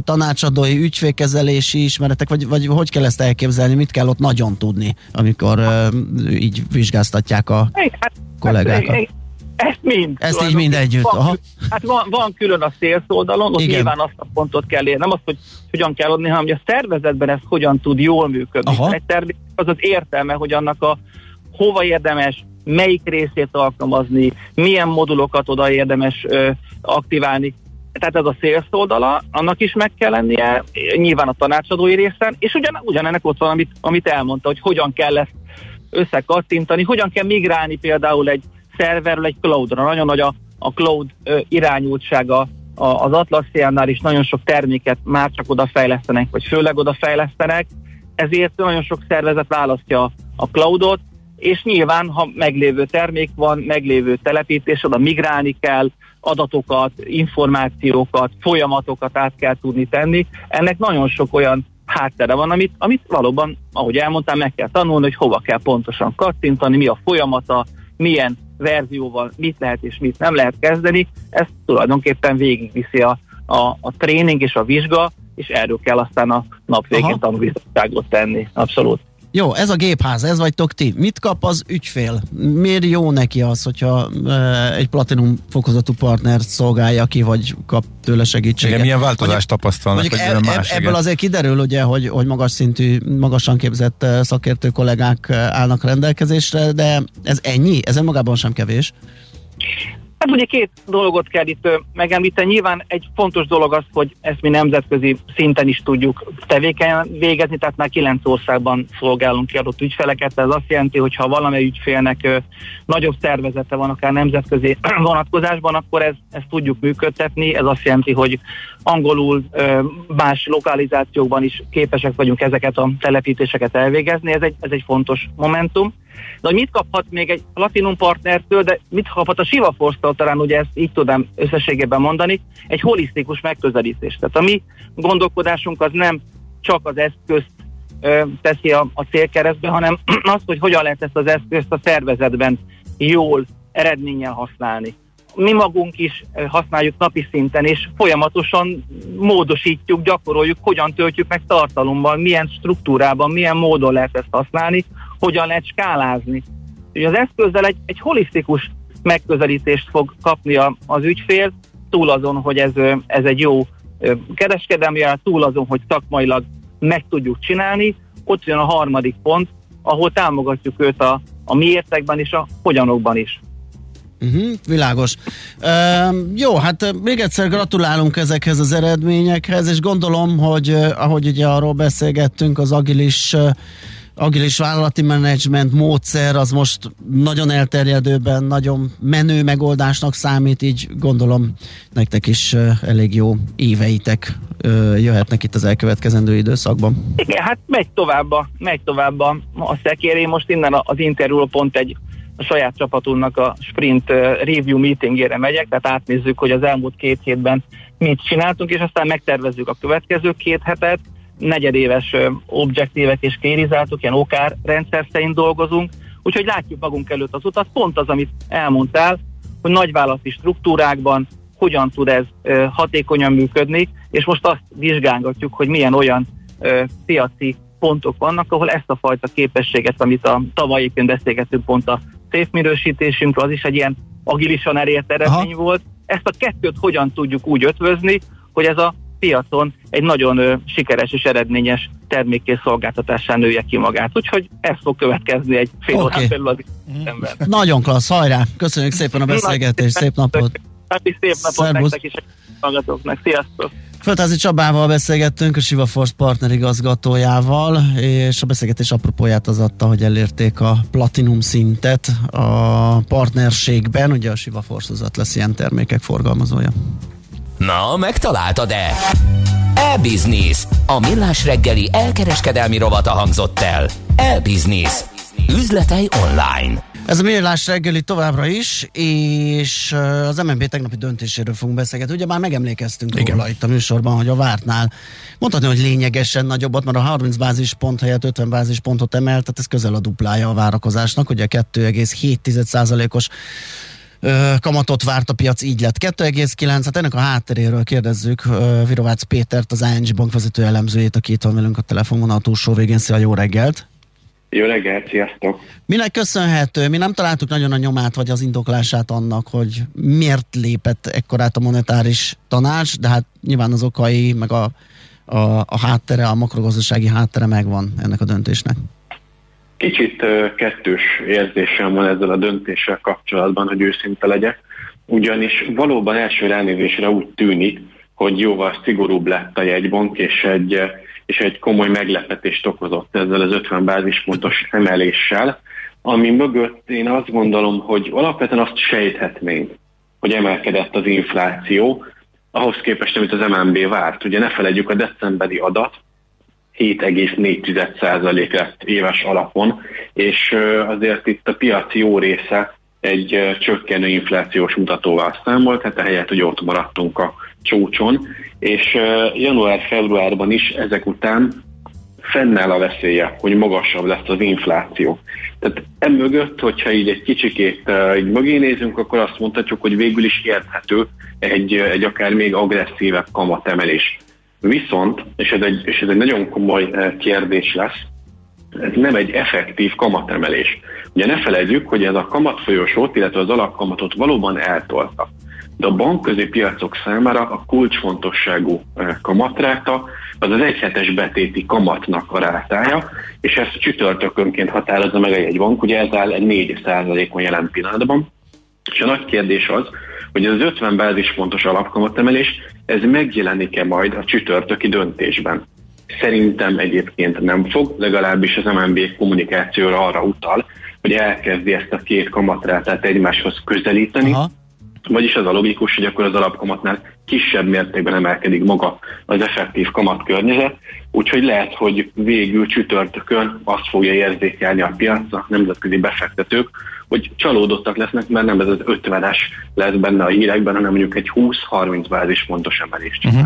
tanácsadói, ügyfélkezelési ismeretek, vagy, vagy hogy kell ezt elképzelni, mit kell ott nagyon tudni, amikor így vizsgáztatják a Hát, kollégákat. Ezt mind. Ezt így mind együtt, Van, aha. Hát van, van külön a sales oldalon, ott Igen. nyilván azt a pontot kell érni, nem azt, hogy hogyan kell adni, hanem hogy a szervezetben ez hogyan tud jól működni. Aha. Egy termék az az értelme, hogy annak a hova érdemes, melyik részét alkalmazni, milyen modulokat oda érdemes ö, aktiválni. Tehát ez a sales oldala, annak is meg kell lennie, nyilván a tanácsadói részen, és ugyan, ugyanennek ott van, amit, amit elmondta, hogy hogyan kell ezt összekattintani, hogyan kell migrálni például egy szerverről egy cloudra. Nagyon nagy a, a cloud ö, irányultsága a, az Atlassiannál is nagyon sok terméket már csak oda fejlesztenek, vagy főleg oda fejlesztenek, ezért nagyon sok szervezet választja a cloudot, és nyilván, ha meglévő termék van, meglévő telepítés, oda migrálni kell, adatokat, információkat, folyamatokat át kell tudni tenni. Ennek nagyon sok olyan háttere van, amit, amit valóban, ahogy elmondtam, meg kell tanulni, hogy hova kell pontosan kattintani, mi a folyamata, milyen verzióval mit lehet és mit nem lehet kezdeni. Ez tulajdonképpen végigviszi a, a, a tréning és a vizsga, és erről kell aztán a nap végén tanulbizottságot tenni. Abszolút. Jó, ez a gépház, ez vagytok ti. Mit kap az ügyfél? Miért jó neki az, hogyha e, egy platinum fokozatú partner szolgálja ki, vagy kap tőle segítséget? Igen, milyen változást tapasztalnak, Mondjuk milyen eb, más, ebből igen. azért kiderül, ugye, hogy, hogy magas szintű, magasan képzett szakértő kollégák állnak rendelkezésre, de ez ennyi? Ez önmagában sem kevés. Hát ugye két dolgot kell itt megemlíteni. Nyilván egy fontos dolog az, hogy ezt mi nemzetközi szinten is tudjuk tevékenyen végezni, tehát már kilenc országban szolgálunk ki adott ügyfeleket. Ez azt jelenti, hogy ha valamely ügyfélnek nagyobb szervezete van, akár nemzetközi [clears throat] vonatkozásban, akkor ez, ezt tudjuk működtetni. Ez azt jelenti, hogy angolul, más lokalizációkban is képesek vagyunk ezeket a telepítéseket elvégezni. Ez egy, ez egy fontos momentum. De hogy mit kaphat még egy Platinum partnertől, de mit kaphat a Siva Force-tól, talán ugye ezt így tudom összességében mondani, egy holisztikus megközelítést. Tehát a mi gondolkodásunk az nem csak az eszközt ö, teszi a, a célkeresztbe, hanem [clears throat] az, hogy hogyan lehet ezt az eszközt a szervezetben jól, eredménnyel használni. Mi magunk is használjuk napi szinten, és folyamatosan módosítjuk, gyakoroljuk, hogyan töltjük meg tartalommal, milyen struktúrában, milyen módon lehet ezt használni, hogyan lehet skálázni. Ugye az eszközzel egy, egy holisztikus megközelítést fog kapni a, az ügyfél, túl azon, hogy ez, ez egy jó kereskedelmi jel, túl azon, hogy szakmailag meg tudjuk csinálni, ott jön a harmadik pont, ahol támogatjuk őt a, a miértekben és a hogyanokban is. Uh-huh, világos. Uh, jó, hát még egyszer gratulálunk ezekhez az eredményekhez, és gondolom, hogy uh, ahogy ugye arról beszélgettünk, az agilis uh, agilis vállalati menedzsment módszer az most nagyon elterjedőben, nagyon menő megoldásnak számít, így gondolom nektek is elég jó éveitek jöhetnek itt az elkövetkezendő időszakban. Igen, hát megy tovább a, megy tovább a, a szekér. Én most innen az interjúról pont egy a saját csapatunknak a sprint review meetingére megyek, tehát átnézzük, hogy az elmúlt két hétben mit csináltunk, és aztán megtervezzük a következő két hetet, negyedéves objektívek és kérizáltuk, ilyen okár rendszer szerint dolgozunk, úgyhogy látjuk magunk előtt az utat, pont az, amit elmondtál, hogy nagyvállalati struktúrákban hogyan tud ez hatékonyan működni, és most azt vizsgálgatjuk, hogy milyen olyan piaci pontok vannak, ahol ezt a fajta képességet, amit a tavaly éppen beszélgettünk pont a széfminősítésünkről, az is egy ilyen agilisan elért eredmény Aha. volt. Ezt a kettőt hogyan tudjuk úgy ötvözni, hogy ez a piacon egy nagyon sikeres és eredményes termékkész szolgáltatásán nője ki magát. Úgyhogy ez fog következni egy fél Oké. órán belül az ember. Nagyon klassz, hajrá! Köszönjük szépen a beszélgetést, szép napot! Hát is szép napot Szervusz. nektek is, hallgatóknak. Sziasztok! Föltázi Csabával beszélgettünk, a Siva Force partner igazgatójával, és a beszélgetés apropóját az adta, hogy elérték a platinum szintet a partnerségben, ugye a Siva Force az lesz ilyen termékek forgalmazója. Na, megtaláltad-e? E-Business. A millás reggeli elkereskedelmi rovata hangzott el. E-Business. Üzletei online. Ez a Millás reggeli továbbra is, és az MNB tegnapi döntéséről fogunk beszélgetni. Ugye már megemlékeztünk Igen. róla itt a műsorban, hogy a vártnál mondhatni, hogy lényegesen nagyobbat, mert a 30 bázispont helyett 50 bázispontot emelt, tehát ez közel a duplája a várakozásnak, ugye 2,7%-os kamatot várt a piac, így lett 2,9. Hát ennek a hátteréről kérdezzük Virovácz Pétert, az ING bank vezető elemzőjét, aki itt van velünk a telefonvonal túlsó végén. Szia, jó reggelt! Jó reggelt, sziasztok! Minek köszönhető? Mi nem találtuk nagyon a nyomát, vagy az indoklását annak, hogy miért lépett ekkorát a monetáris tanács, de hát nyilván az okai, meg a, a, a háttere, a makrogazdasági háttere megvan ennek a döntésnek. Kicsit kettős érzésem van ezzel a döntéssel kapcsolatban, hogy őszinte legyek, ugyanis valóban első ránézésre úgy tűnik, hogy jóval szigorúbb lett a jegybank, és egy és egy komoly meglepetést okozott ezzel az 50 bázispontos emeléssel, ami mögött én azt gondolom, hogy alapvetően azt sejthetnénk, hogy emelkedett az infláció, ahhoz képest, amit az MNB várt. Ugye ne felejtjük a decemberi adat, 7,4% lett éves alapon, és azért itt a piaci jó része egy csökkenő inflációs mutatóval számolt, hát ehelyett, hogy ott maradtunk a csúcson, és január-februárban is ezek után fennáll a veszélye, hogy magasabb lesz az infláció. Tehát emögött, hogyha így egy kicsikét így mögé nézünk, akkor azt mondhatjuk, hogy végül is érthető egy, egy akár még agresszívebb kamatemelés. Viszont, és ez, egy, és ez egy nagyon komoly kérdés lesz, ez nem egy effektív kamatemelés. Ugye ne felejtjük, hogy ez a kamatfolyosót, illetve az alapkamatot valóban eltolta de a bankközi piacok számára a kulcsfontosságú eh, kamatráta az az egyhetes betéti kamatnak a rátája, és ezt csütörtökönként határozza meg egy bank, ugye ez áll 4 on jelen pillanatban. És a nagy kérdés az, hogy az 50 bázispontos alapkamatemelés, ez megjelenik-e majd a csütörtöki döntésben. Szerintem egyébként nem fog, legalábbis az MNB kommunikációra arra utal, hogy elkezdi ezt a két kamatrátát egymáshoz közelíteni, Aha vagyis az a logikus, hogy akkor az alapkamatnál kisebb mértékben emelkedik maga az effektív kamat környezet, úgyhogy lehet, hogy végül csütörtökön azt fogja érzékelni a piac, a nemzetközi befektetők, hogy csalódottak lesznek, mert nem ez az 50-es lesz benne a hírekben, hanem mondjuk egy 20-30 bázis pontos emelést. Uh-huh.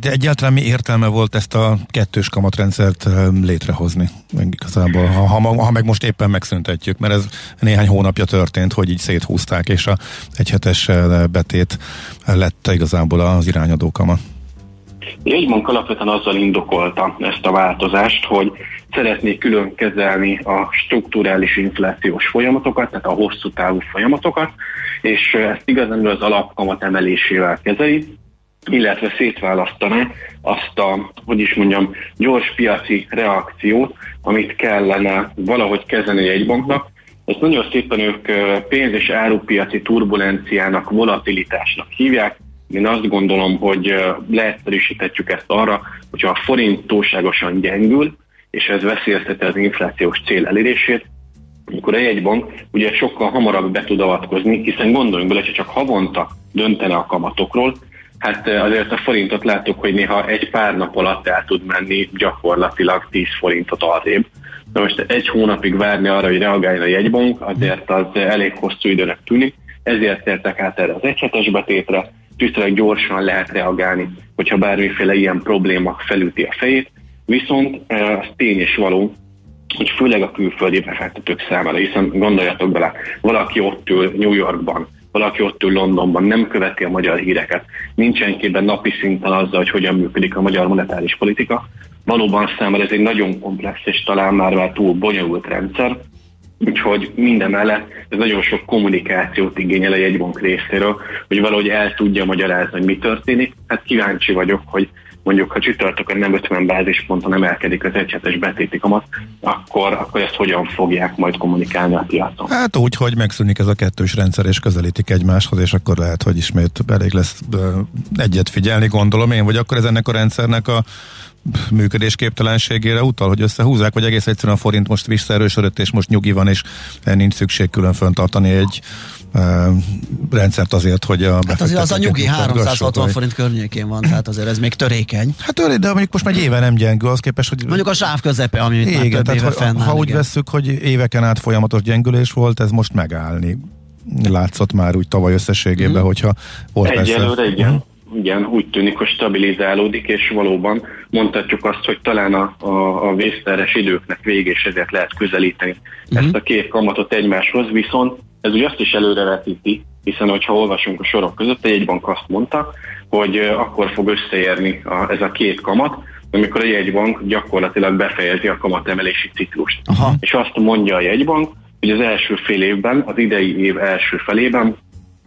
Egyáltalán mi értelme volt ezt a kettős kamatrendszert létrehozni? Igazából, ha, ha, ha meg most éppen megszüntetjük, mert ez néhány hónapja történt, hogy így széthúzták, és a egyhetes betét lett igazából az irányadó kamat. Jegybank alapvetően azzal indokolta ezt a változást, hogy szeretné külön kezelni a strukturális inflációs folyamatokat, tehát a hosszú távú folyamatokat, és ezt igazán az alapkamat emelésével kezeli, illetve szétválasztaná azt a, hogy is mondjam, gyors piaci reakciót, amit kellene valahogy kezelni egy banknak. Ezt nagyon szépen ők pénz- és árupiaci turbulenciának, volatilitásnak hívják, én azt gondolom, hogy leegyszerűsíthetjük ezt arra, hogyha a forint túlságosan gyengül, és ez veszélyezteti az inflációs cél elérését, akkor a jegybank ugye sokkal hamarabb be tud avatkozni, hiszen gondoljunk bele, hogy csak havonta döntene a kamatokról, hát azért a forintot láttuk, hogy néha egy pár nap alatt el tud menni gyakorlatilag 10 forintot arrébb. Na most egy hónapig várni arra, hogy reagáljon a jegybank, azért az elég hosszú időnek tűnik, ezért tértek át erre az egyhetes betétre, viszonylag gyorsan lehet reagálni, hogyha bármiféle ilyen probléma felüti a fejét, viszont az tény és való, hogy főleg a külföldi befektetők számára, hiszen gondoljatok bele, valaki ott ül New Yorkban, valaki ott ül Londonban, nem követi a magyar híreket, nincsen képben napi szinten azzal, hogy hogyan működik a magyar monetáris politika. Valóban számára ez egy nagyon komplex és talán már, már túl bonyolult rendszer, Úgyhogy minden mellett ez nagyon sok kommunikációt igényel a jegybank részéről, hogy valahogy el tudja magyarázni, hogy mi történik. Hát kíváncsi vagyok, hogy mondjuk ha csütörtökön nem 50 bázisponton emelkedik az egyhetes betéti kamat, akkor, akkor ezt hogyan fogják majd kommunikálni a piacon? Hát úgy, hogy megszűnik ez a kettős rendszer, és közelítik egymáshoz, és akkor lehet, hogy ismét elég lesz egyet figyelni, gondolom én, vagy akkor ez ennek a rendszernek a működésképtelenségére utal, hogy összehúzzák, vagy egész egyszerűen a forint most visszaerősödött, és most nyugi van, és nincs szükség külön föntartani egy rendszert azért, hogy a Hát azért az a nyugi 360 forint környékén van, tehát azért ez még törékeny. Hát törény, de mondjuk most már egy éve nem gyengül, az képest, hogy... Mondjuk a sáv közepe, ami igen, már több tehát, éve ha, fennáll. ha úgy igen. vesszük, hogy éveken át folyamatos gyengülés volt, ez most megállni látszott már úgy tavaly összességében, mm. hogyha volt Egyelőre persze. igen. Igen, úgy tűnik, hogy stabilizálódik, és valóban mondhatjuk azt, hogy talán a, a, a vészteres időknek vége, és ezért lehet közelíteni uh-huh. ezt a két kamatot egymáshoz, viszont ez ugye azt is előrevetíti, hiszen hogyha olvasunk a sorok között, egy jegybank azt mondta, hogy akkor fog összeérni a, ez a két kamat, amikor a jegybank gyakorlatilag befejezi a kamatemelési ciklust. Aha. És azt mondja a jegybank, hogy az első fél évben, az idei év első felében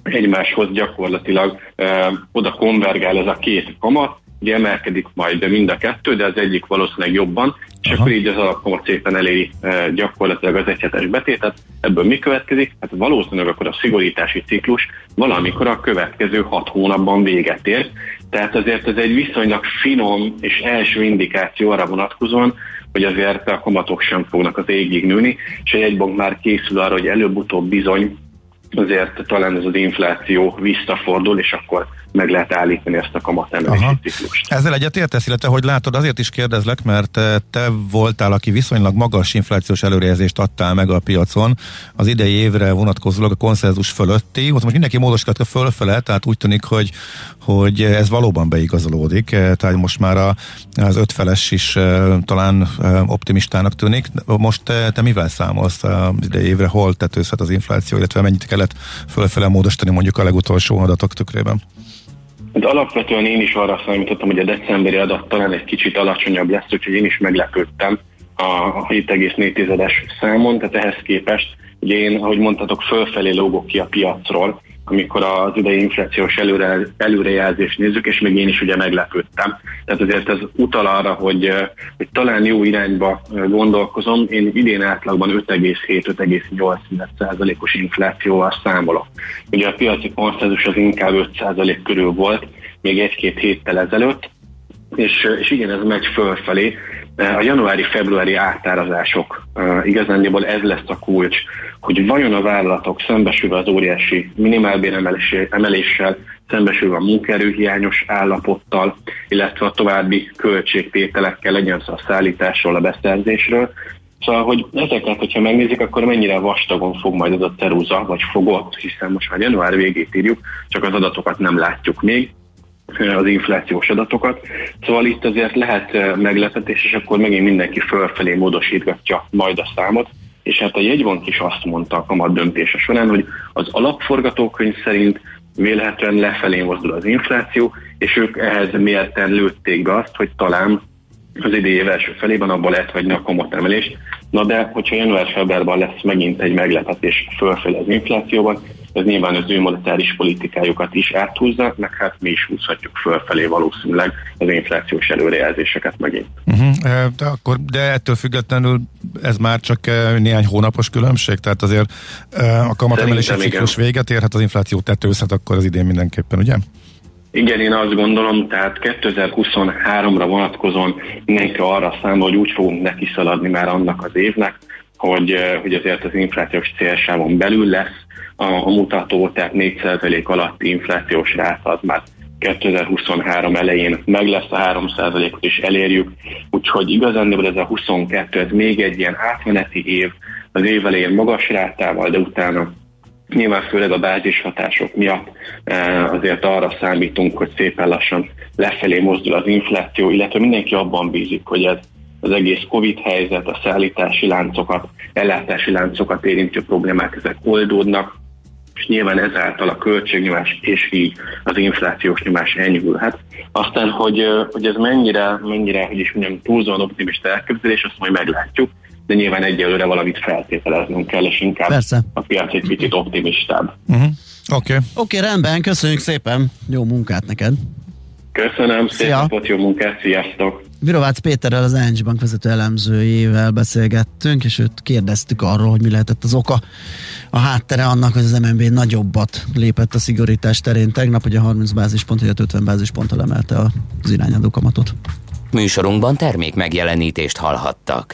egymáshoz gyakorlatilag ö, oda konvergál ez a két kamat, ugye emelkedik majd mind a kettő, de az egyik valószínűleg jobban, és Aha. akkor így az alapkamat szépen eléri ö, gyakorlatilag az egyhetes betétet. Ebből mi következik? Hát valószínűleg akkor a szigorítási ciklus valamikor a következő hat hónapban véget ér. Tehát azért ez egy viszonylag finom és első indikáció arra vonatkozóan, hogy azért a kamatok sem fognak az égig nőni, és a jegybank már készül arra, hogy előbb-utóbb bizony azért talán ez az infláció visszafordul, és akkor meg lehet állítani ezt a kamatemelési ciklust. Ezzel egyet értesz, illetve hogy látod, azért is kérdezlek, mert eh, te voltál, aki viszonylag magas inflációs előrejelzést adtál meg a piacon az idei évre vonatkozólag a konszenzus fölötti. Ott most mindenki módosította fölfele, tehát úgy tűnik, hogy, hogy ez valóban beigazolódik. Eh, Tehát most már a, az ötfeles is eh, talán optimistának tűnik. Most te, te mivel számolsz az idei évre? Hol tetőzhet az infláció, illetve mennyit kellett fölfele módosítani mondjuk a legutolsó adatok tükrében? De alapvetően én is arra számítottam, hogy a decemberi adat talán egy kicsit alacsonyabb lesz, úgyhogy én is meglepődtem a a 7,4-es számon, tehát ehhez képest, ugye én, ahogy mondtatok, fölfelé lógok ki a piacról, amikor az idei inflációs előre, előrejelzést nézzük, és még én is ugye meglepődtem. Tehát azért ez utal arra, hogy, eh, hogy talán jó irányba eh, gondolkozom. Én idén átlagban 5,7-5,8%-os inflációval számolok. Ugye a piaci konszenzus az inkább 5% körül volt, még egy-két héttel ezelőtt, és, és igen, ez megy fölfelé. A januári-februári átárazások igazándiból ez lesz a kulcs, hogy vajon a vállalatok szembesülve az óriási minimálbér emeléssel, szembesülve a munkaerőhiányos állapottal, illetve a további költségtételekkel, legyen szó a szállításról, a beszerzésről. Szóval, hogy ezeket, hogyha megnézik, akkor mennyire vastagon fog majd ez a ceruza, vagy fogott, hiszen most már január végét írjuk, csak az adatokat nem látjuk még az inflációs adatokat. Szóval itt azért lehet eh, meglepetés, és akkor megint mindenki fölfelé módosítgatja majd a számot, és hát a jegybank is azt mondta a kamat döntése során, hogy az alapforgatókönyv szerint vélhetően lefelé mozdul az infláció, és ők ehhez mérten lőtték be azt, hogy talán az idei év első felében abból lehet hagyni a kamatemelést. Na de, hogyha január-februárban lesz megint egy meglepetés fölfelé az inflációban, ez nyilván az ő monetáris politikájukat is áthúzza, meg hát mi is húzhatjuk fölfelé valószínűleg az inflációs előrejelzéseket megint. Uh-huh. De, akkor, de ettől függetlenül ez már csak néhány hónapos különbség, tehát azért a kamatemelési ciklus véget érhet, az infláció tetőzhet akkor az idén mindenképpen, ugye? Igen, én azt gondolom, tehát 2023-ra vonatkozóan mindenki arra számol, hogy úgy fogunk neki szaladni már annak az évnek, hogy, eh, hogy azért az inflációs célsávon belül lesz a, a mutató, tehát 4% alatti inflációs ráta az már 2023 elején meg lesz a 3%-ot is elérjük, úgyhogy igazán ez a 22, ez még egy ilyen átmeneti év, az év elején magas rátával, de utána Nyilván főleg a bázishatások miatt eh, azért arra számítunk, hogy szépen lassan lefelé mozdul az infláció, illetve mindenki abban bízik, hogy ez az egész Covid helyzet, a szállítási láncokat, ellátási láncokat érintő problémák, ezek oldódnak, és nyilván ezáltal a költségnyomás és így az inflációs nyomás enyhülhet. Aztán, hogy, hogy ez mennyire, mennyire, hogy is mondjam, túlzóan optimista elképzelés, azt majd meglátjuk, de nyilván egyelőre valamit feltételeznünk kell, és inkább Persze. a piac egy picit optimistább. Uh-huh. Oké. Okay. Oké, rendben, köszönjük szépen. Jó munkát neked. Köszönöm, szép Szia. napot, jó munkát, sziasztok! Virovácz Péterrel, az Encs Bank vezető elemzőjével beszélgettünk, és őt kérdeztük arról, hogy mi lehetett az oka, a háttere annak, hogy az MNB nagyobbat lépett a szigorítás terén. Tegnap ugye 30 bázispont, vagy 50 bázisponttal emelte az irányadó kamatot. Műsorunkban termék megjelenítést hallhattak.